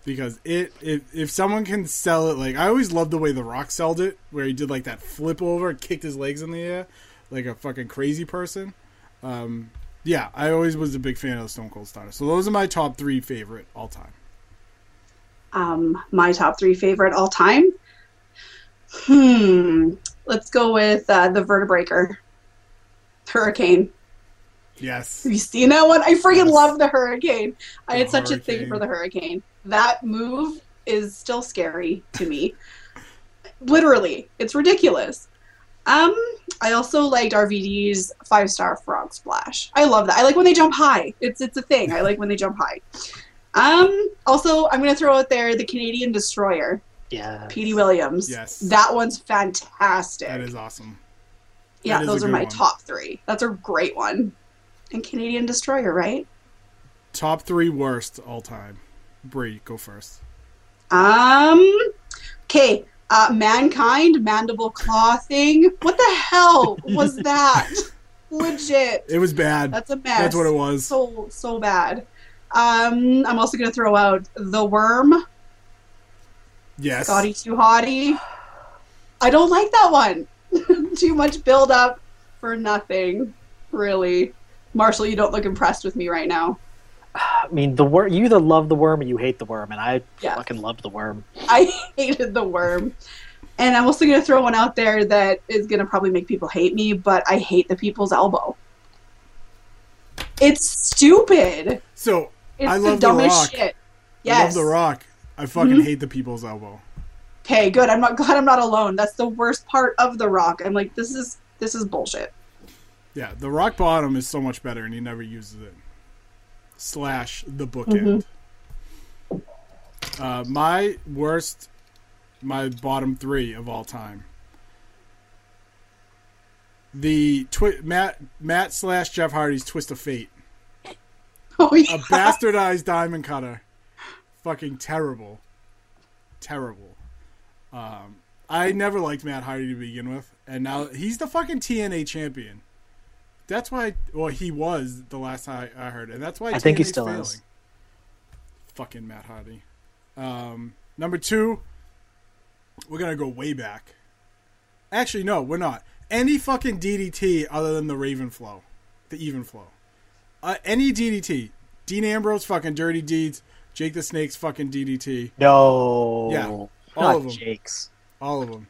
Because it, if if someone can sell it like I always loved the way The Rock sold it, where he did like that flip over, kicked his legs in the air like a fucking crazy person. Um, yeah, I always was a big fan of the Stone Cold Stunner. So those are my top three favorite all time. Um, my top three favorite all time. Hmm. Let's go with uh, the Vertebreaker. Hurricane. Yes. Have you seen that one? I freaking Yes. love the Hurricane. I had such a thing for the Hurricane. That move is still scary to me. (laughs) Literally, it's ridiculous. Um, I also liked RVD's five star frog splash. I love that. I like when they jump high. It's it's a thing. I like when they jump high. Um, also, I'm gonna throw out there the Canadian Destroyer, Yeah. Petey Williams. Yes. that one's fantastic. That is awesome. yeah, that is those are my one. top three. That's a great one. And Canadian Destroyer, right? Top three worst all time. Brie, go first. Um. Okay. Uh, mankind mandible claw thing. What the hell was (laughs) that? Legit. It was bad. That's a mess. That's what it was. So so bad. Um. I'm also gonna throw out the worm. Yes. Scotty too hottie. I don't like that one. (laughs) Too much build up for nothing. Really. Marshall, you don't look impressed with me right now. I mean, the worm. You either love the worm or you hate the worm, and I Yeah. fucking loved the worm. (laughs) I hated the worm. And I'm also going to throw one out there that is going to probably make people hate me, but I hate the people's elbow. It's stupid. So It's I love The dumbest Rock. shit. I Yes. love The Rock. I fucking Mhm. hate the people's elbow. Okay, good. I'm not (laughs) glad I'm not alone. That's the worst part of The Rock. I'm like, this is this is bullshit. Yeah, the rock bottom is so much better, and he never uses it. Slash the bookend. Uh, my worst, my bottom three of all time. The twi- Matt Matt slash Jeff Hardy's twist of fate. (laughs) Oh yeah. A bastardized diamond cutter. Fucking terrible. Terrible. Um, I never liked Matt Hardy to begin with, and now he's the fucking TNA champion. That's why, well, he was the last time I heard, and that's why I think he still failing. is. Fucking Matt Hardy. Um, number two, we're gonna go way back. Actually, no, we're not. Any fucking DDT other than the Raven Flow, the Even Flow. Uh, any DDT. Dean Ambrose fucking Dirty Deeds. Jake the Snake's fucking DDT. No. Yeah, all Not of 'em. Jake's. All of them.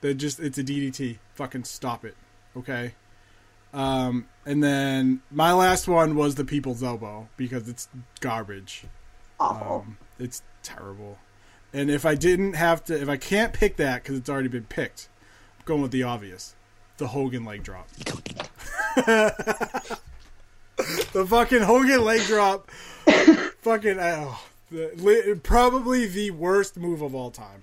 They're just, it's a DDT. Fucking stop it. Okay? Um, and then my last one was the People's Elbow because it's garbage. Awful. Um, it's terrible. And if I didn't have to, if I can't pick that because it's already been picked, I'm going with the obvious, the Hogan leg drop. (laughs) the fucking Hogan leg drop, (laughs) fucking oh, the, li- probably the worst move of all time.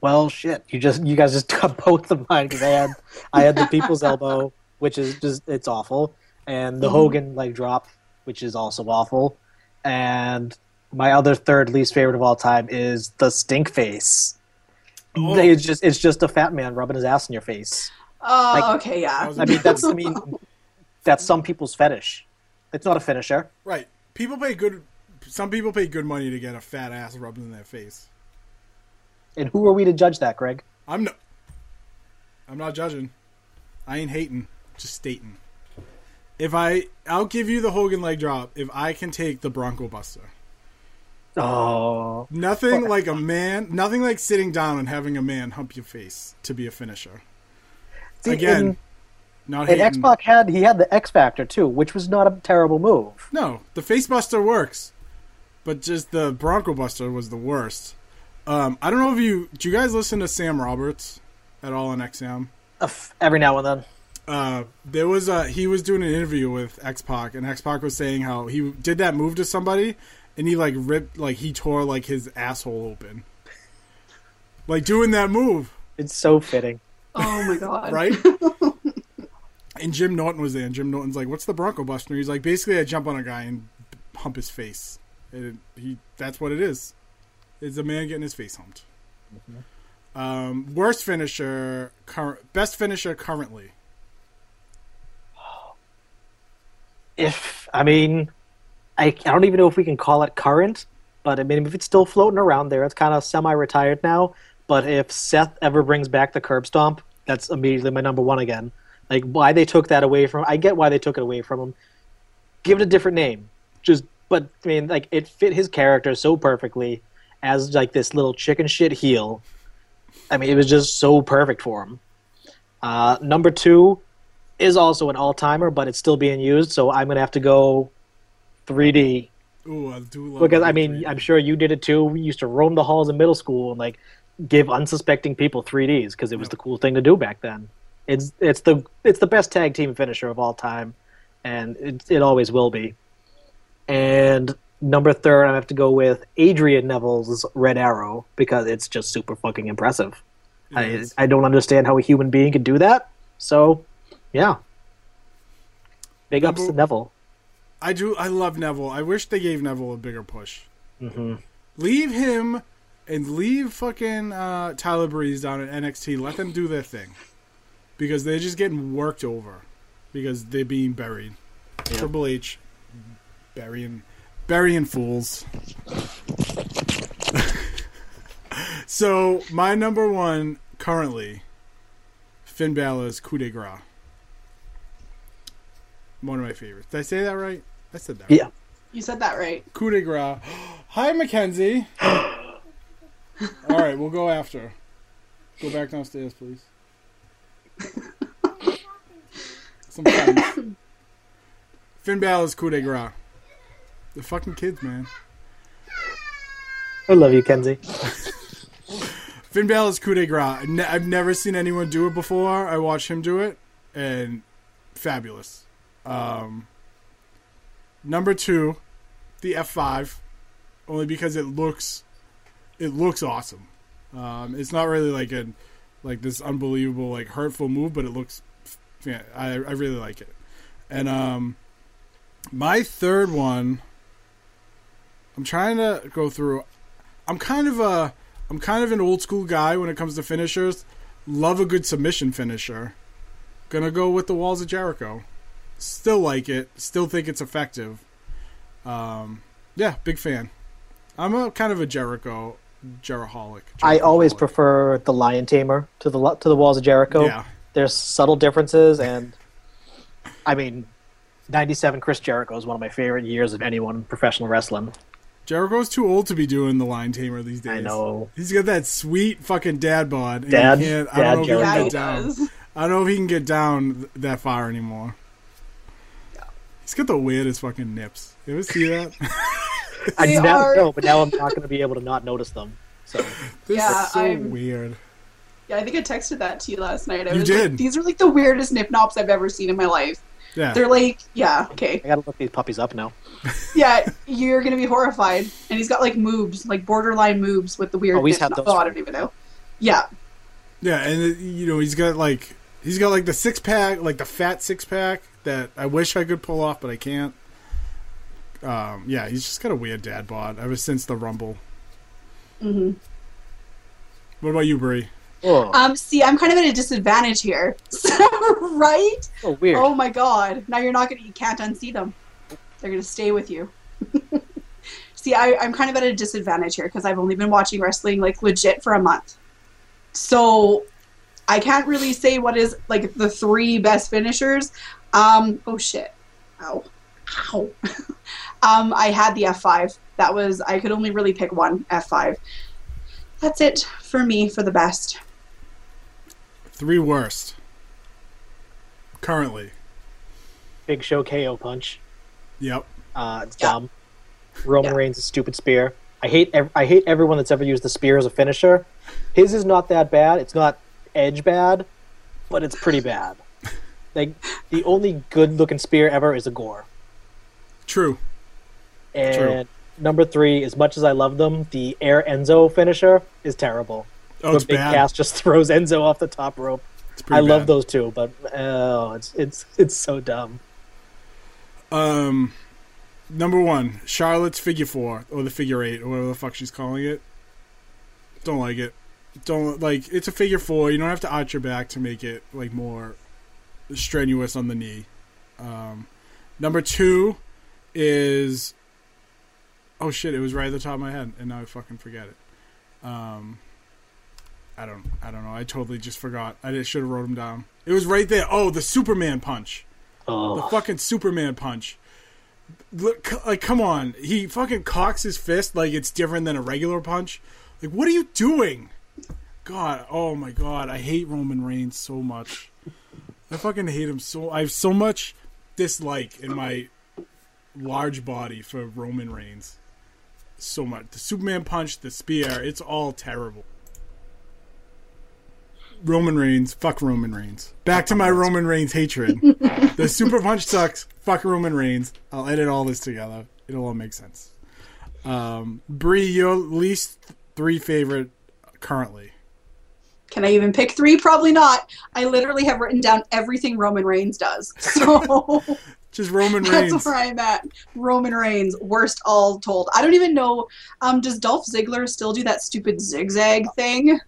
Well, shit. You just you guys just (laughs) got both of mine because I had I had the people's elbow, which is just it's awful, and the Mhm. Hogan leg drop, which is also awful, and my other third least favorite of all time is the stink face. Oh. It's just it's just a fat man rubbing his ass in your face. Oh, like- okay, yeah. I mean that's I (laughs) mean that's some people's fetish. It's not a finisher. Right. People pay good. Some people pay good money to get a fat ass rubbed in their face. And who are we to judge that, Greg? I'm not. I'm not judging. I ain't hating. Just stating. If I, I'll give you the Hogan leg drop if I can take the Bronco Buster. Oh, Nothing like a man. Nothing like sitting down and having a man hump your face to be a finisher. See, Again, not and hating. X Pac had he had the X Factor too, which was not a terrible move. No, the face buster works, but just the Bronco Buster was the worst. Um, I don't know if you do. You guys listen to Sam Roberts at all on XM? Uh, Every now and then. uh, there was a he was doing an interview with X Pac, and X Pac was saying how he did that move to somebody, and he like ripped like he tore like his asshole open, like doing that move, It's so fitting. Oh my god. right? (laughs) and Jim Norton was there, and Jim Norton's like, "What's the Bronco Buster?" He's like, "Basically, I jump on a guy and hump his face." And he that's what it is. It's a man getting his face humped. Um, worst finisher, cur- best finisher currently. If I mean, I, I don't even know if we can call it current, but I mean, if it's still floating around there, it's kind of semi-retired now. But if Seth ever brings back the curb stomp, that's immediately my number one again. Like why they took that away from, I get why they took it away from him. Give it a different name. Just, but I mean, like it fit his character so perfectly as like this little chicken shit heel. I mean, it was just so perfect for him. Uh, number two is also an all timer, but it's still being used, so I'm gonna have to go 3D Ooh, I do love because I mean 3D. I'm sure you did it too. We used to roam the halls in middle school and like give unsuspecting people 3ds because it was Yep. the cool thing to do back then. It's it's the it's the best tag team finisher of all time, and it it always will be. And number third, I have to go with Adrian Neville's Red Arrow because it's just super fucking impressive. I. I don't understand how a human being could do that. So, yeah. Big ups to Neville. I do. I love Neville. I wish they gave Neville a bigger push. hmm Leave him and leave fucking uh, Tyler Breeze down at NXT. Let them do their thing because they're just getting worked over because they're being buried. Yeah. Triple H burying burying fools. (laughs) so my number one currently, Finn Balor's coup de grace. One of my favorites. Did I say that right? I said that. Yeah. You said that right. Coup de grace. (gasps) Hi, Mackenzie. (gasps) All right, we'll go after. Go back downstairs, please. (laughs) Some friends. Finn Balor's coup de grace. The fucking kids, man. I love you, Kenzie. (laughs) Finn Balor's coup de grace. I've I've never seen anyone do it before. I watched him do it, and fabulous. Um, number two, the F5, only because it looks, it looks awesome. Um, it's not really like a, like this unbelievable like hurtful move, but it looks, yeah, I I really like it. And um, my third one, I'm trying to go through. I'm kind of a I'm kind of an old school guy when it comes to finishers. Love a good submission finisher. Gonna go with the Walls of Jericho. Still like it. Still think it's effective. Um, yeah, big fan. I'm a kind of a Jericho, Jeraholic. I always prefer the Lion Tamer to the to the Walls of Jericho. Yeah, There's subtle differences, and I mean, '97 Chris Jericho is one of my favorite years of anyone in professional wrestling. Jericho's too old to be doing the Lion tamer these days. I know. He's got that sweet fucking dad bod. and Dad- I don't know if he Jericho. Yeah, can get down. I don't know if he can get down that far anymore. He's got the weirdest fucking nips. You ever see that? (laughs) I They now are- know, but now I'm not going to be able to not notice them. So This Yeah, is so I'm- weird. Yeah, I think I texted that to you last night. I You was did. Like, These are like the weirdest nip nops I've ever seen in my life. Yeah. They're like, yeah, okay, I got to look these puppies up now. (laughs) yeah, you're gonna be horrified. And he's got like moves, like borderline moves with the weird. Oh, he's had those Oh, I don't even know. Yeah, Yeah, and uh, you know he's got like he's got like the six pack, like the fat six pack that I wish I could pull off, but I can't. Um, yeah, he's just got a weird dad bod ever since the Rumble. hmm What about you, Brie? Oh, Um, see, I'm kind of at a disadvantage here, (laughs) right? so weird. Oh my god! Now you're not gonna, you can't unsee them. They're gonna stay with you. (laughs) see, I, I'm kind of at a disadvantage here because I've only been watching wrestling like legit for a month, so I can't really say what is like the three best finishers. Um, oh shit! Ow! Ow! (laughs) um, I had the F5. That was I could only really pick one F5. That's it for me for the best. Three worst. Currently. Big Show KO punch. Yep. Uh, it's Yeah. dumb. Roman Yeah. Reigns' stupid spear. I hate ev- I hate everyone that's ever used the spear as a finisher. His is not that bad. It's not edge bad, but it's pretty bad. (laughs) Like the only good looking spear ever is a gore. True. And number three, as much as I love them, the Air Enzo finisher is terrible. Oh, Where it's Big bad. Cass just (laughs) throws Enzo off the top rope. I love those two, but oh, it's it's it's so dumb. Um, number one, Charlotte's figure four or the figure eight or whatever the fuck she's calling it. Don't like it. Don't like. It's a figure four. You don't have to arch your back to make it like more strenuous on the knee. Um, number two is Oh shit! It was right at the top of my head, and now I fucking forget it. Um, I don't. I don't know. I totally just forgot. I should have wrote him down. It was right there. Oh, the Superman punch. The Oh, fucking Superman punch. Look, like, come on. He fucking cocks his fist like it's different than a regular punch. Like, what are you doing? God, oh my god, I hate Roman Reigns so much. I fucking hate him so. I have so much dislike in my large body for Roman Reigns. So much. The Superman punch, the spear, it's all terrible. Roman Reigns, fuck Roman Reigns. Back to my Roman Reigns hatred. (laughs) the super punch sucks. Fuck Roman Reigns. I'll edit all this together. It'll all make sense. Um, Brie, your least three favorite currently. Can I even pick three? Probably not. I literally have written down everything Roman Reigns does. So (laughs) Just Roman Reigns. that's Reigns. where I'm at. Roman Reigns, worst all told. I don't even know. Um, does Dolph Ziggler still do that stupid zigzag thing?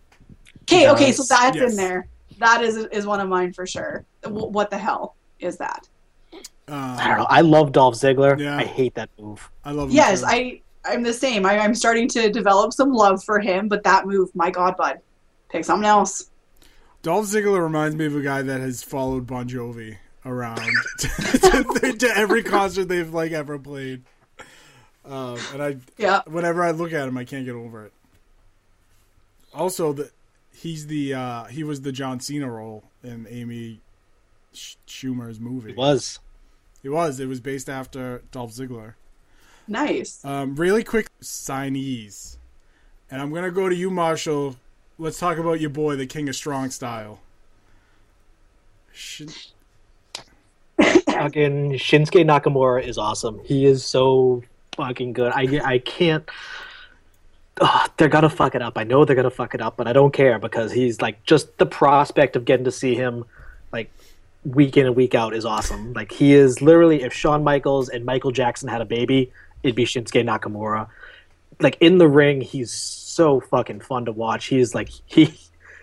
Okay, He okay, so that's yes. in there. That is is one of mine for sure. W- what the hell is that? I don't Um, know. I love Dolph Ziggler. Yeah. I hate that move. I love him Yes, too. I I'm the same. I, I'm starting to develop some love for him, but that move, my God, bud, pick something else. Dolph Ziggler reminds me of a guy that has followed Bon Jovi around (laughs) to, to every concert they've like ever played. Um, and I, Yeah, whenever I look at him, I can't get over it. Also, the he's the uh, he was the John Cena role in Amy Sch- Schumer's movie. It was. It was. It was based after Dolph Ziggler. nice. Um, really quick signees, and I'm gonna go to you, Marshall. Let's talk about your boy, the King of Strong Style. Shin- Fucking Shinsuke Nakamura is awesome. He is so fucking good. I I can't. Ugh, they're gonna fuck it up. I know they're gonna fuck it up, but I don't care because he's like just the prospect of getting to see him, like week in and week out is awesome. Like he is literally if Shawn Michaels and Michael Jackson had a baby, it'd be Shinsuke Nakamura. Like in the ring, he's so fucking fun to watch. He's like he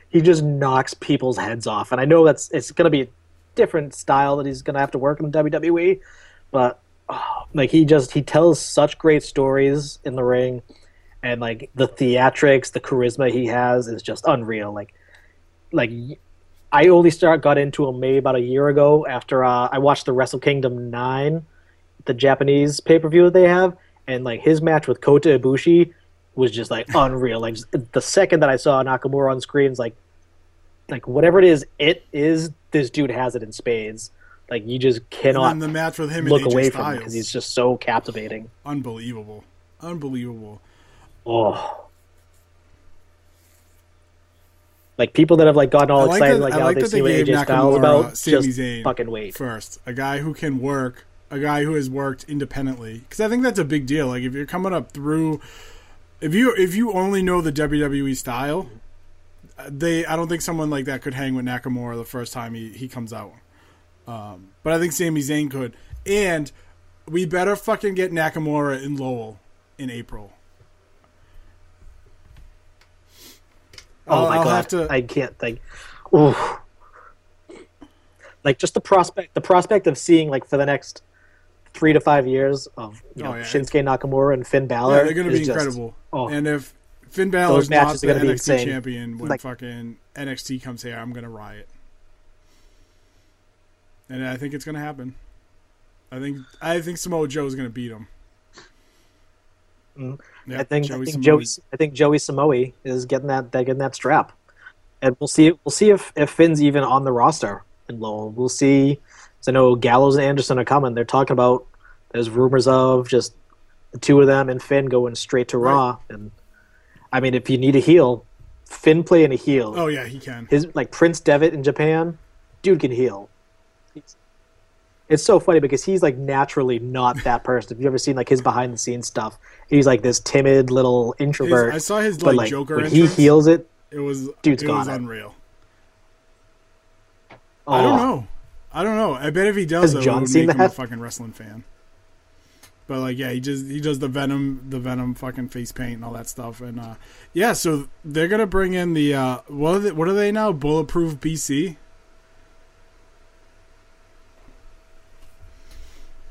he just knocks people's heads off, and I know that's it's gonna be different style that he's gonna have to work in WWE, but oh, like he just he tells such great stories in the ring, and like the theatrics, the charisma he has is just unreal. Like like I only start got into him maybe about a year ago after uh, I watched the Wrestle Kingdom nine, the Japanese pay per view that they have, and like his match with Kota Ibushi was just like unreal. Like the second that I saw Nakamura on screen, like like whatever it is, it is this dude has it in spades. Like you just cannot the match with him look away from him because he's just so captivating. unbelievable, unbelievable. Oh. Like people that have like gotten all like excited, that- like I now like they see what AJ Styles about. Sami Just Zayn fucking wait. First, a guy who can work, a guy who has worked independently, because I think that's a big deal. Like if you're coming up through, if you if you only know the WWE style, they I don't think someone like that could hang with Nakamura the first time he he comes out. Um, but I think Sami Zayn could, and we better fucking get Nakamura in Lowell in April. Oh I'll- my I'll god, have to- I can't think. Oof. Like just the prospect, the prospect of seeing like for the next three to five years of you know, Oh, yeah. Shinsuke Nakamura and Finn Balor. Yeah, they're going to be just- incredible. oh. And if Finn Balor's not the gonna be NXT insane. champion when Like- fucking NXT comes here, I'm going to riot. And I think it's going to happen. I think I think Samoa Joe is going to beat him. Mm. Yeah, I think I think. Joey I think Joey Samoa is getting that getting that strap, and we'll see we'll see if if Finn's even on the roster in Lowell. We'll see. I know Gallows and Anderson are coming. They're talking about there's rumors of just the two of them and Finn going straight to Right. Raw. And I mean, if you need a heel, Finn playing a heel. Oh yeah, he can. His like Prince Devitt in Japan, dude can heel. It's- It's so funny because he's like naturally not that person. Have you ever seen like his behind the scenes stuff? He's like this timid little His- introvert. I saw his like, like Joker when entrance. he heels it, it was Dude's it was unreal. oh, I don't know. I don't know. I bet if he does, Has though, John it would seen make him a fucking wrestling fan. But like, yeah, he just he does the venom, the venom fucking face paint and all that stuff, and uh, yeah, so they're gonna bring in the uh, what are they, what are they now? Bulletproof BC.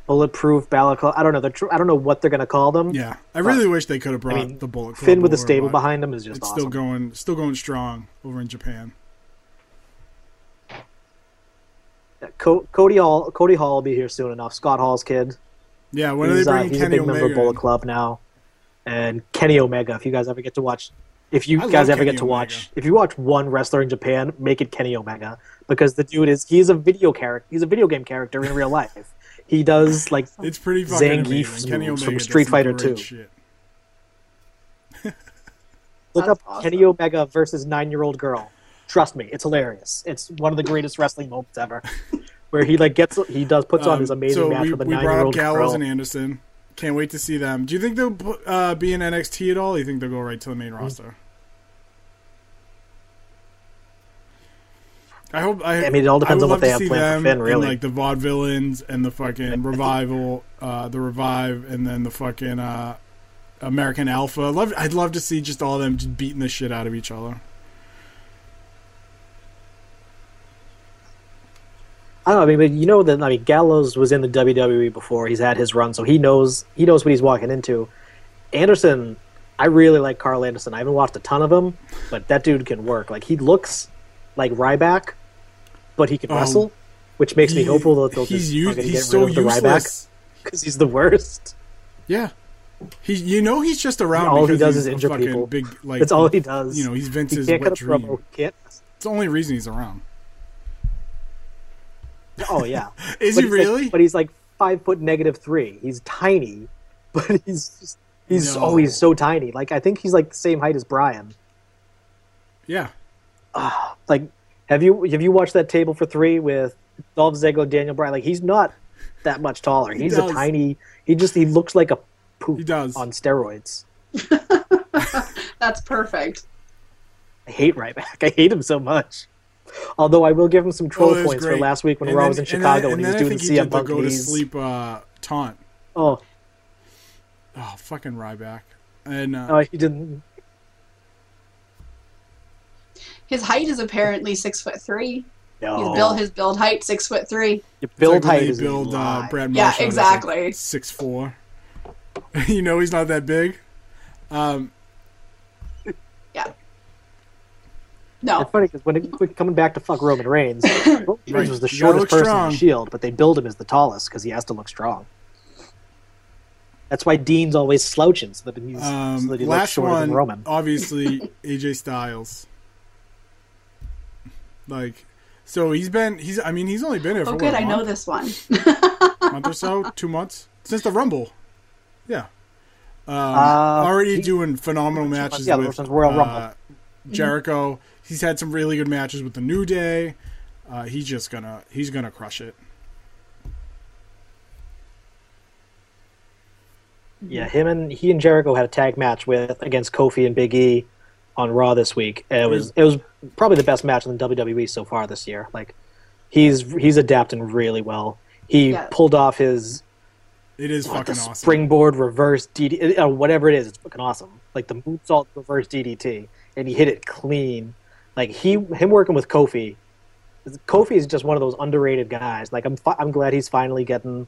bulletproof balaclava. I don't know. They're tr- I don't know what they're gonna call them. Yeah, I really wish they could have brought I mean, the Bullet Finn with the stable behind him is just It's awesome. still going, still going strong over in Japan. Yeah, Co- Cody Hall. Cody Hall will be here soon enough. Scott Hall's kid. Yeah, when are he's they uh, he's Kenny a big member of Omega? Bullet? Club now, and Kenny Omega. If you guys ever get to watch, if you I guys ever Kenny get to Omega. watch, if you watch one wrestler in Japan, make it Kenny Omega because the dude is he's a video character. He's a video game character in real life. He does (laughs) like It's pretty fucking Zangief moves from Street Fighter 2. (laughs) look That's up awesome. Kenny Omega versus nine year old girl. Trust me, it's hilarious. It's one of the greatest wrestling moments ever. (laughs) Where he like gets he does puts on Um, his amazing so match we, with a we nine year old Gallows girl. and Anderson. Can't wait to see them. Do you think they'll uh, be in NXT at all? Or you think they'll go right to the main Mm-hmm. roster? I hope. I, I mean, it all depends on what they have planned for Finn, in, really. like the vaudevillains and the fucking (laughs) revival, uh, the revive, and then the fucking uh, American Alpha. I'd love, I'd love to see just all of them just beating the shit out of each other. I don't know. I mean, but you know that I mean, Gallows was in the WWE before. He's had his run, so he knows he knows what he's walking into. Anderson, I really like Karl Anderson. I haven't watched a ton of him, but that dude can work. Like he looks like Ryback, but he can Oh, wrestle, which makes me hopeful that they'll he's just u- he's get so rid of the Ryback useless. because he's the worst. Yeah. He, you know, he's just around. All he because does he's is injure people. Big, like That's all he does. You know, he's he Vince's can't wet dream. promo. Can't. It's the only reason he's around. Oh yeah. (laughs) Is But he he's like- really? but he's like five foot negative three. He's tiny, (laughs) but he's just, he's No. oh he's so tiny. Like I think he's like the same height as Bryan. yeah. Like have you have you watched that table for three with Dolph Ziggler, Daniel Bryan? Like he's not that much taller. He's a tiny. He just he looks like a poop He does. on steroids. (laughs) That's perfect. I hate Ryback. I hate him so much. Although I will give him some troll Oh, that was points great. for last week when And Raw then- was in and Chicago and, when he was then doing I the think he CM did the Punk go to sleep uh, taunt. Oh Oh, fucking Ryback. And uh, no, he didn't. His height is apparently six foot three. No. His build his build height six foot three. Your build like height they is build uh, lie. Brad Yeah, Marshall. exactly. Six four. (laughs) you know he's not that big. Um, No, It's funny because when it, when coming back to fuck Roman Reigns, (coughs) Roman Reigns was the You shortest person strong. in the Shield, but they build him as the tallest because he has to look strong. That's why Dean's always slouching, so that he's um, so that he looks last shorter one, than Roman. obviously (laughs) AJ Styles. Like, so he's been he's. I mean, he's only been here for oh what, good, a I know this one. (laughs) month or so, (laughs) two months since the Rumble. Yeah, um, Uh, already he- doing phenomenal matches yeah, with Royal uh, Rumble. Jericho. He's had some really good matches with the New Day. Uh, he's just gonna he's gonna crush it. Yeah, him and he and Jericho had a tag match with against Kofi and Big E on Raw this week. And it was it was probably the best match in the WWE so far this year. Like he's he's adapting really well. He Yeah. pulled off his It is what, fucking awesome. springboard reverse DDT, uh, whatever it is. It's fucking awesome. Like the moonsault reverse DDT, and he hit it clean. Like he him working with Kofi. Kofi is just one of those underrated guys. Like I'm I'm glad he's finally getting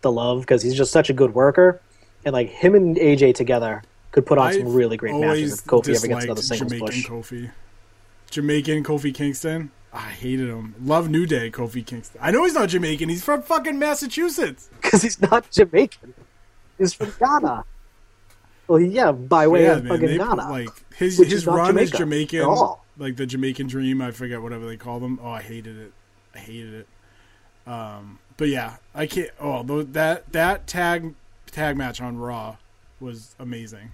the love because he's just such a good worker. And like him and AJ together could put on I've some really great matches if Kofi ever gets another singles Jamaican push. Kofi. Jamaican Kofi Kingston. I hated him. Love New Day Kofi Kingston. I know he's not Jamaican. He's from fucking Massachusetts. (laughs) Because he's not Jamaican. He's from Ghana. Well, yeah, by way yeah, of man. fucking They put, Ghana. like his his is run is Jamaica Jamaican. Like the Jamaican Dream. I forget whatever they call them. Oh, I hated it. I hated it. Um, but yeah, I can't. Oh, that that tag tag match on Raw was amazing.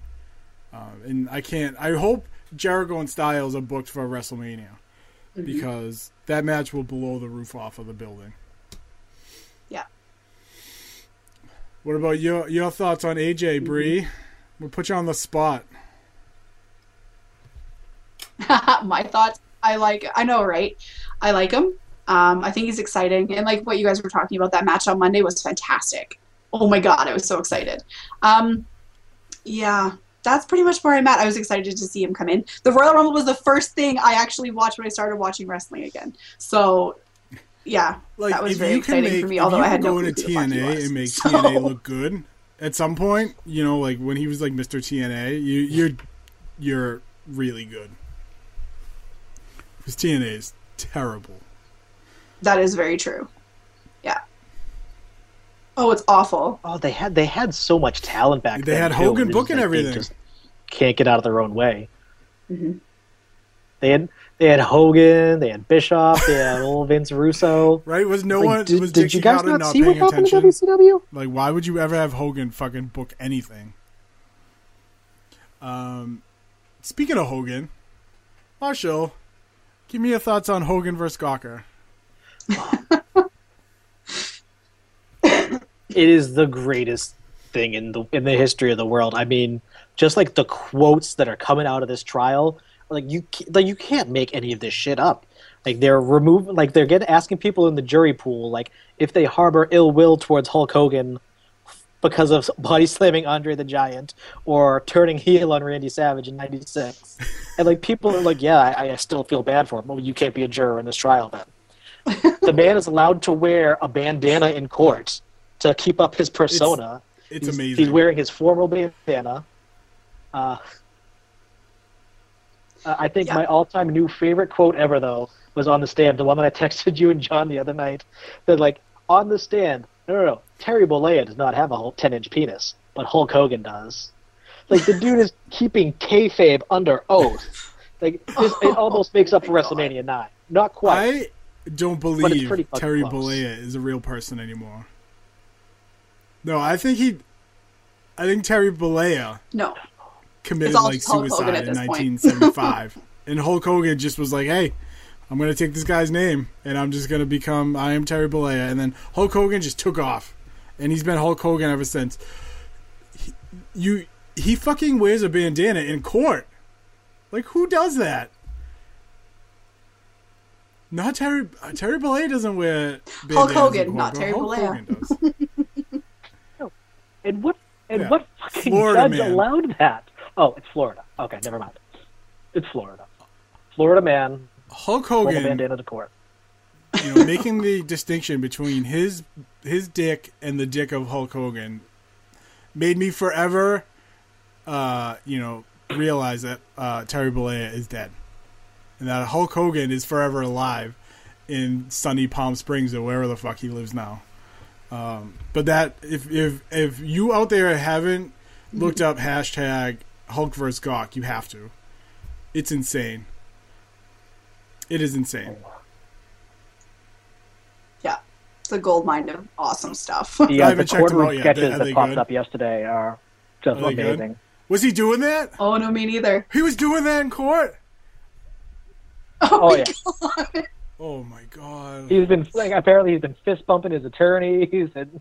Um, and I can't. I hope Jericho and Styles are booked for WrestleMania because that match will blow the roof off of the building. Yeah. What about your your thoughts on AJ Brie? We'll put you on the spot. (laughs) My thoughts. I like. I know, right? I like him. Um, I think he's exciting, and like what you guys were talking about, that match on Monday was fantastic. Oh my god, I was so excited. Um, yeah, that's pretty much where I'm at. I was excited to see him come in. The Royal Rumble was the first thing I actually watched when I started watching wrestling again. So yeah, Like that was very you can exciting make, for me. Although I had no go clue into who the fuck TNA and make (laughs) So- TNA look good at some point, you know, like when he was like Mr. TNA, you you're you're really good. Because TNA is terrible. That is very true. Yeah. Oh, it's awful. Oh, they had they had so much talent back They then. They had too, Hogan and it's booking like they everything. Just can't get out of their own way. Mhm. They had they had Hogan, they had Bischoff, they had old Vince Russo. (laughs) Right? Was no Like, one did, was did you guys Carter not not see what paying happened attention? to WCW? Like, why would you ever have Hogan fucking book anything? Um, speaking of Hogan, Marshall, give me your thoughts on Hogan versus Gawker. (laughs) It is the greatest thing in the in the history of the world. I mean, just like the quotes that are coming out of this trial, like you like you can't make any of this shit up. Like they're removing, like they're getting asking people in the jury pool, like if they harbor ill will towards Hulk Hogan because of body slamming Andre the Giant or turning heel on Randy Savage in '96, and like people are like, yeah, I, I still feel bad for him. Well, you can't be a juror in this trial then. the (laughs) man is allowed to wear a bandana in court to keep up his persona. It's he's, amazing. He's wearing his formal bandana. Uh, uh, I think Yeah. my all-time new favorite quote ever, though, was on the stand. The one that I texted you and John the other night. That like on the stand. No, no, no. Terry Bollea does not have a whole ten-inch penis, but Hulk Hogan does. Like the dude is keeping kayfabe under oath. Like this, it (laughs) almost makes up for God. WrestleMania nine. Not quite. I don't believe Terry close. Bollea is a real person anymore. No, I think he. I think Terry Bollea No. committed like Hulk suicide in 1975, (laughs) and Hulk Hogan just was like, "Hey, I'm going to take this guy's name, and I'm just going to become I am Terry Bollea," and then Hulk Hogan just took off, and he's been Hulk Hogan ever since. He, you, he fucking wears a bandana in court. Like, who does that? Not Terry. uh, Terry Bollea doesn't wear. Hulk bandanas in Hogan, court, not Terry Hulk Bollea. Hogan does. (laughs) And what and Yeah. what fucking Florida judge man. allowed that? Oh, it's Florida. Okay, never mind. It's Florida. Florida man, Hulk Hogan. bandana to court. (laughs) you know, making the distinction between his his dick and the dick of Hulk Hogan made me forever, uh, you know, realize that uh, Terry Bollea is dead, and that Hulk Hogan is forever alive in sunny Palm Springs or wherever the fuck he lives now. Um, but that if if if you out there haven't looked up hashtag Hulk vs Gawk, you have to. It's insane. It is insane. Yeah. It's a gold mine of awesome stuff. Yeah, I haven't the checked them courtroom yet. sketches Are that popped good? up yesterday are just Are they good? amazing. Was he doing that? oh, no, me neither. He was doing that in court. Oh, Oh, my yeah. God. Oh my god! He's been like apparently he's been fist bumping his attorneys and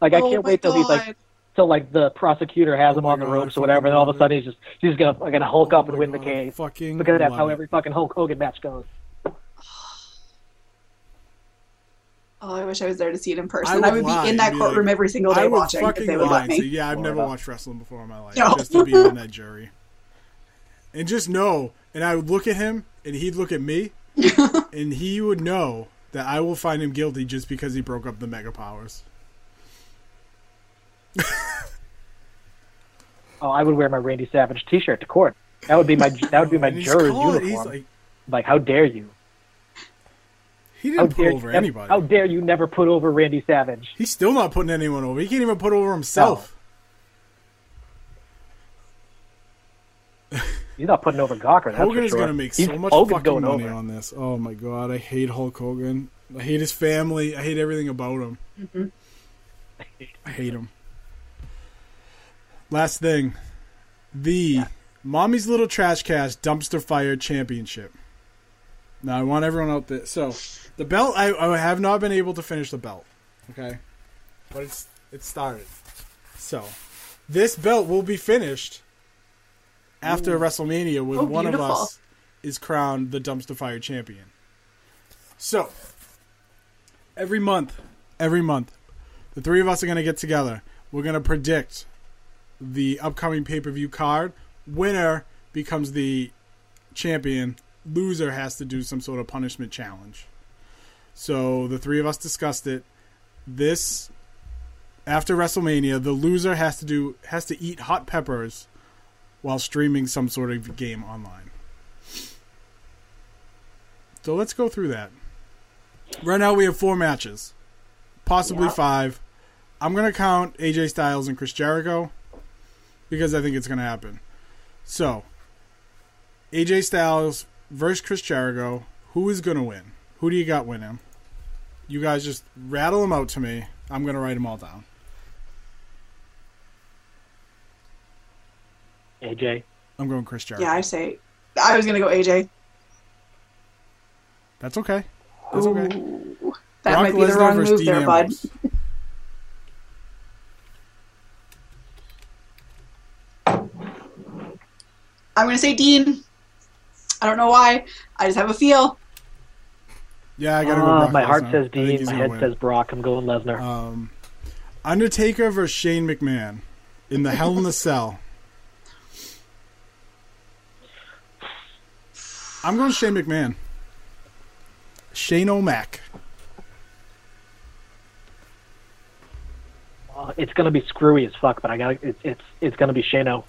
like I Oh can't wait till he's like God. Till like the prosecutor has Oh him on the God, ropes or whatever, and all of a sudden he's just he's gonna gonna Hulk oh up Oh and my win the case Fucking because that's how it. every fucking Hulk Hogan match goes. Oh, I wish I was there to see it in I person. would I would, be in that be courtroom like, every single day I would watching if they would let and say, me. "Yeah, I've never watched wrestling before in my life, No. just to be on that (laughs) jury." And just know, and I would look at him, and he'd look at me, (laughs) and he would know that I will find him guilty just because he broke up the Mega Powers. (laughs) Oh, I would wear my Randy Savage T-shirt to court. That would be my (laughs) that would be my juror's uniform. Like, like, how dare you? he didn't put dare over you, anybody. How dare you never put over Randy Savage? He's still not putting anyone over. He can't even put over himself. He's not putting over Gawker. That's Hogan is sure. going to make He's- so much Hogan's fucking money over. on this. Oh my god, I hate Hulk Hogan. I hate his family. I hate everything about him. Mm-hmm. I hate him. Last thing, the Mommy's Little Trash Cast Dumpster Fire Championship. Now I want everyone out there. So the belt, I, I have not been able to finish the belt. Okay, but it's it started. So this belt will be finished after WrestleMania when Oh, one of us is crowned the Dumpster Fire champion. So every month, every month, the three of us are going to get together. We're going to predict the upcoming pay per view card. Winner becomes the champion. Loser has to do some sort of punishment challenge. So the three of us discussed it. This after WrestleMania, the loser has to do has to eat hot peppers while streaming some sort of game online. So let's go through that. Right now we have four matches, possibly Yeah. five. I'm gonna count AJ Styles and Chris Jericho because I think it's gonna happen. So AJ Styles versus Chris Jericho. Who is gonna win? Who do you got winning? You guys just rattle them out to me. I'm gonna write them all down. AJ. I'm going Chris Jericho. Yeah, I say. I was gonna go AJ. That's okay. That's okay. Ooh, that Brock might be the wrong move Dean there, bud. Ambrose. I'm gonna say Dean. I don't know why. I just have a feel. Yeah, I gotta go. Uh, Brock my heart Lesnar. I says Dean. My head win. says Brock. I'm going Lesnar. Um, Undertaker versus Shane McMahon in the Hell in the Cell. I'm going Shane McMahon. Shane O'Mac. Uh, it's gonna be screwy as fuck, but I got to it's it's it's gonna be Shano.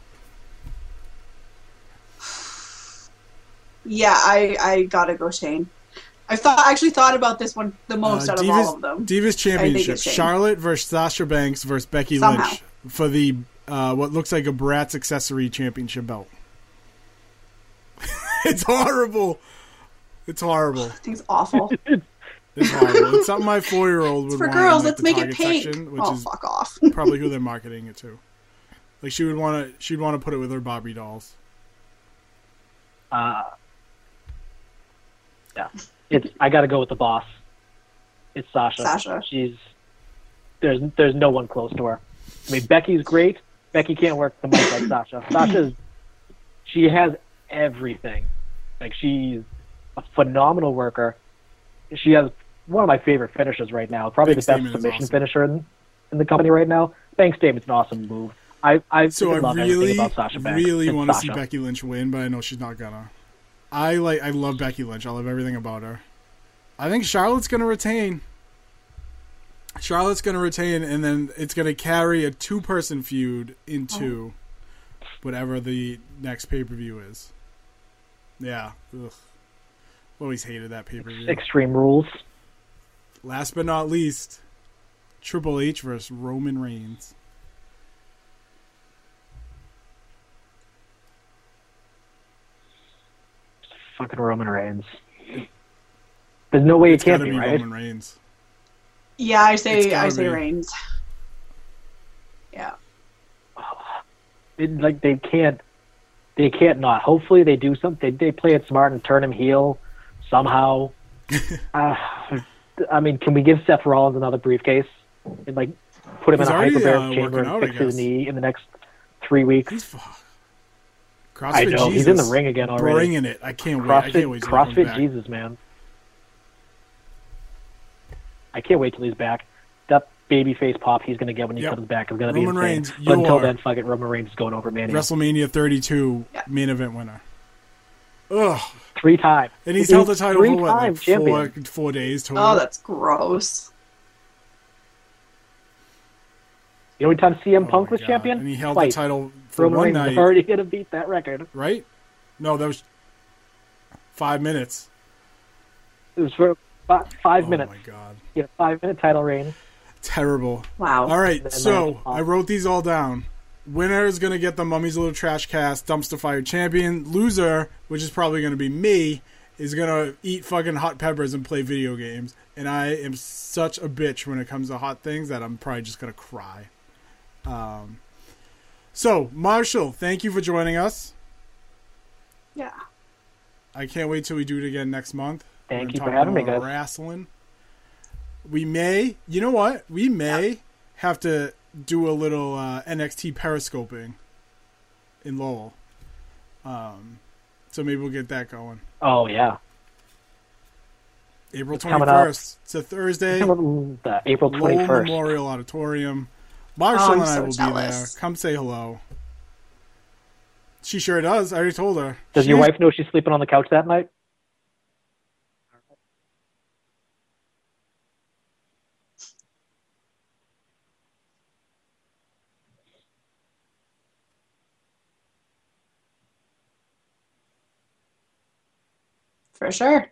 Yeah, I I gotta go Shane. I thought actually thought about this one the most Uh, out of all of them. Divas Championship. Charlotte versus Sasha Banks versus Becky Somehow. Lynch for the uh, what looks like a Bratz accessory championship belt. (laughs) it's horrible. It's horrible. I it's awful. (laughs) It's horrible. It's something my four year old would It's for want in, girls. like, Let's make it Target pink. section, which oh, is fuck off. (laughs) probably who they're marketing it to. Like she would want to, she'd want to put it with her Barbie dolls. Uh, yeah, it's I got to go with the boss. It's Sasha. Sasha. She's there's there's no one close to her. I mean, Becky's great. Becky can't work the mic like Sasha. (clears throat) Sasha's she has everything. Like she's a phenomenal worker. She has one of my favorite finishes right now. Probably Bank the best submission awesome. finisher in, in the company right now. Thanks, Bank statement's an awesome move. I I So I love really, about Sasha Banks. really want to see Becky Lynch win, but I know she's not gonna. I like, I love Becky Lynch. I love everything about her. I think Charlotte's gonna retain. Charlotte's gonna retain, and then it's gonna carry a two-person feud into oh. whatever the next pay-per-view is. Yeah, Ugh. always hated that pay-per-view. Extreme Rules. Last but not least, Triple H versus Roman Reigns. Fucking Roman Reigns. There's no way It's it can't be, be right? Roman Reigns. Yeah, I say I say be. Reigns. Yeah. (sighs) It, like they can't, they can't not. Hopefully they do something. They, they play it smart and turn him heel somehow. uh, (laughs) I mean, can we give Seth Rollins another briefcase and like put him He's in a already, hyperbaric uh, chamber working out, and fix his knee in the next three weeks? He's fuck. CrossFit I know he's in the ring again already. Bringing it. I can't wait. I can't CrossFit, wait till he comes CrossFit. Jesus, man. I can't wait till he's back. That baby face pop he's going to get when he Yep. comes back is going to be Roman insane. Reigns, but until then, fuck it, Roman Reigns is going over Mania WrestleMania 32 Yeah. main event winner. Ugh. three times. And he's held the title three for what, like times four, four days total. Oh, that's gross. You know, what time CM Oh Punk was God. champion, And he held Twice. the title for Roman one Reigns night, is already going to beat that record. right? No, that was five minutes. It was for fi- five oh minutes. Oh my god. He had a five minute title reign. Terrible. Wow. All right, so. I wrote these all down. Winner is going to get the Mummy's Little Trash Cast Dumpster Fire Champion. Loser, which is probably going to be me, is going to eat fucking hot peppers and play video games. And I am such a bitch when it comes to hot things that I'm probably just going to cry. Um, so, Marshall, thank you for joining us. Yeah. I can't wait till we do it again next month. We're Thank you for having me, guys. Wrestling. We may, you know what? We may have to do a little uh, NXT periscoping in Lowell. Um, so maybe we'll get that going. Oh yeah, April It's twenty coming up. first. It's a Thursday. (laughs) the April twenty Lowell. Memorial Auditorium. Marshall oh, and so I will jealous. be there. Come say hello. She sure does. I already told her. Does she... your wife know she's sleeping on the couch that night? For sure.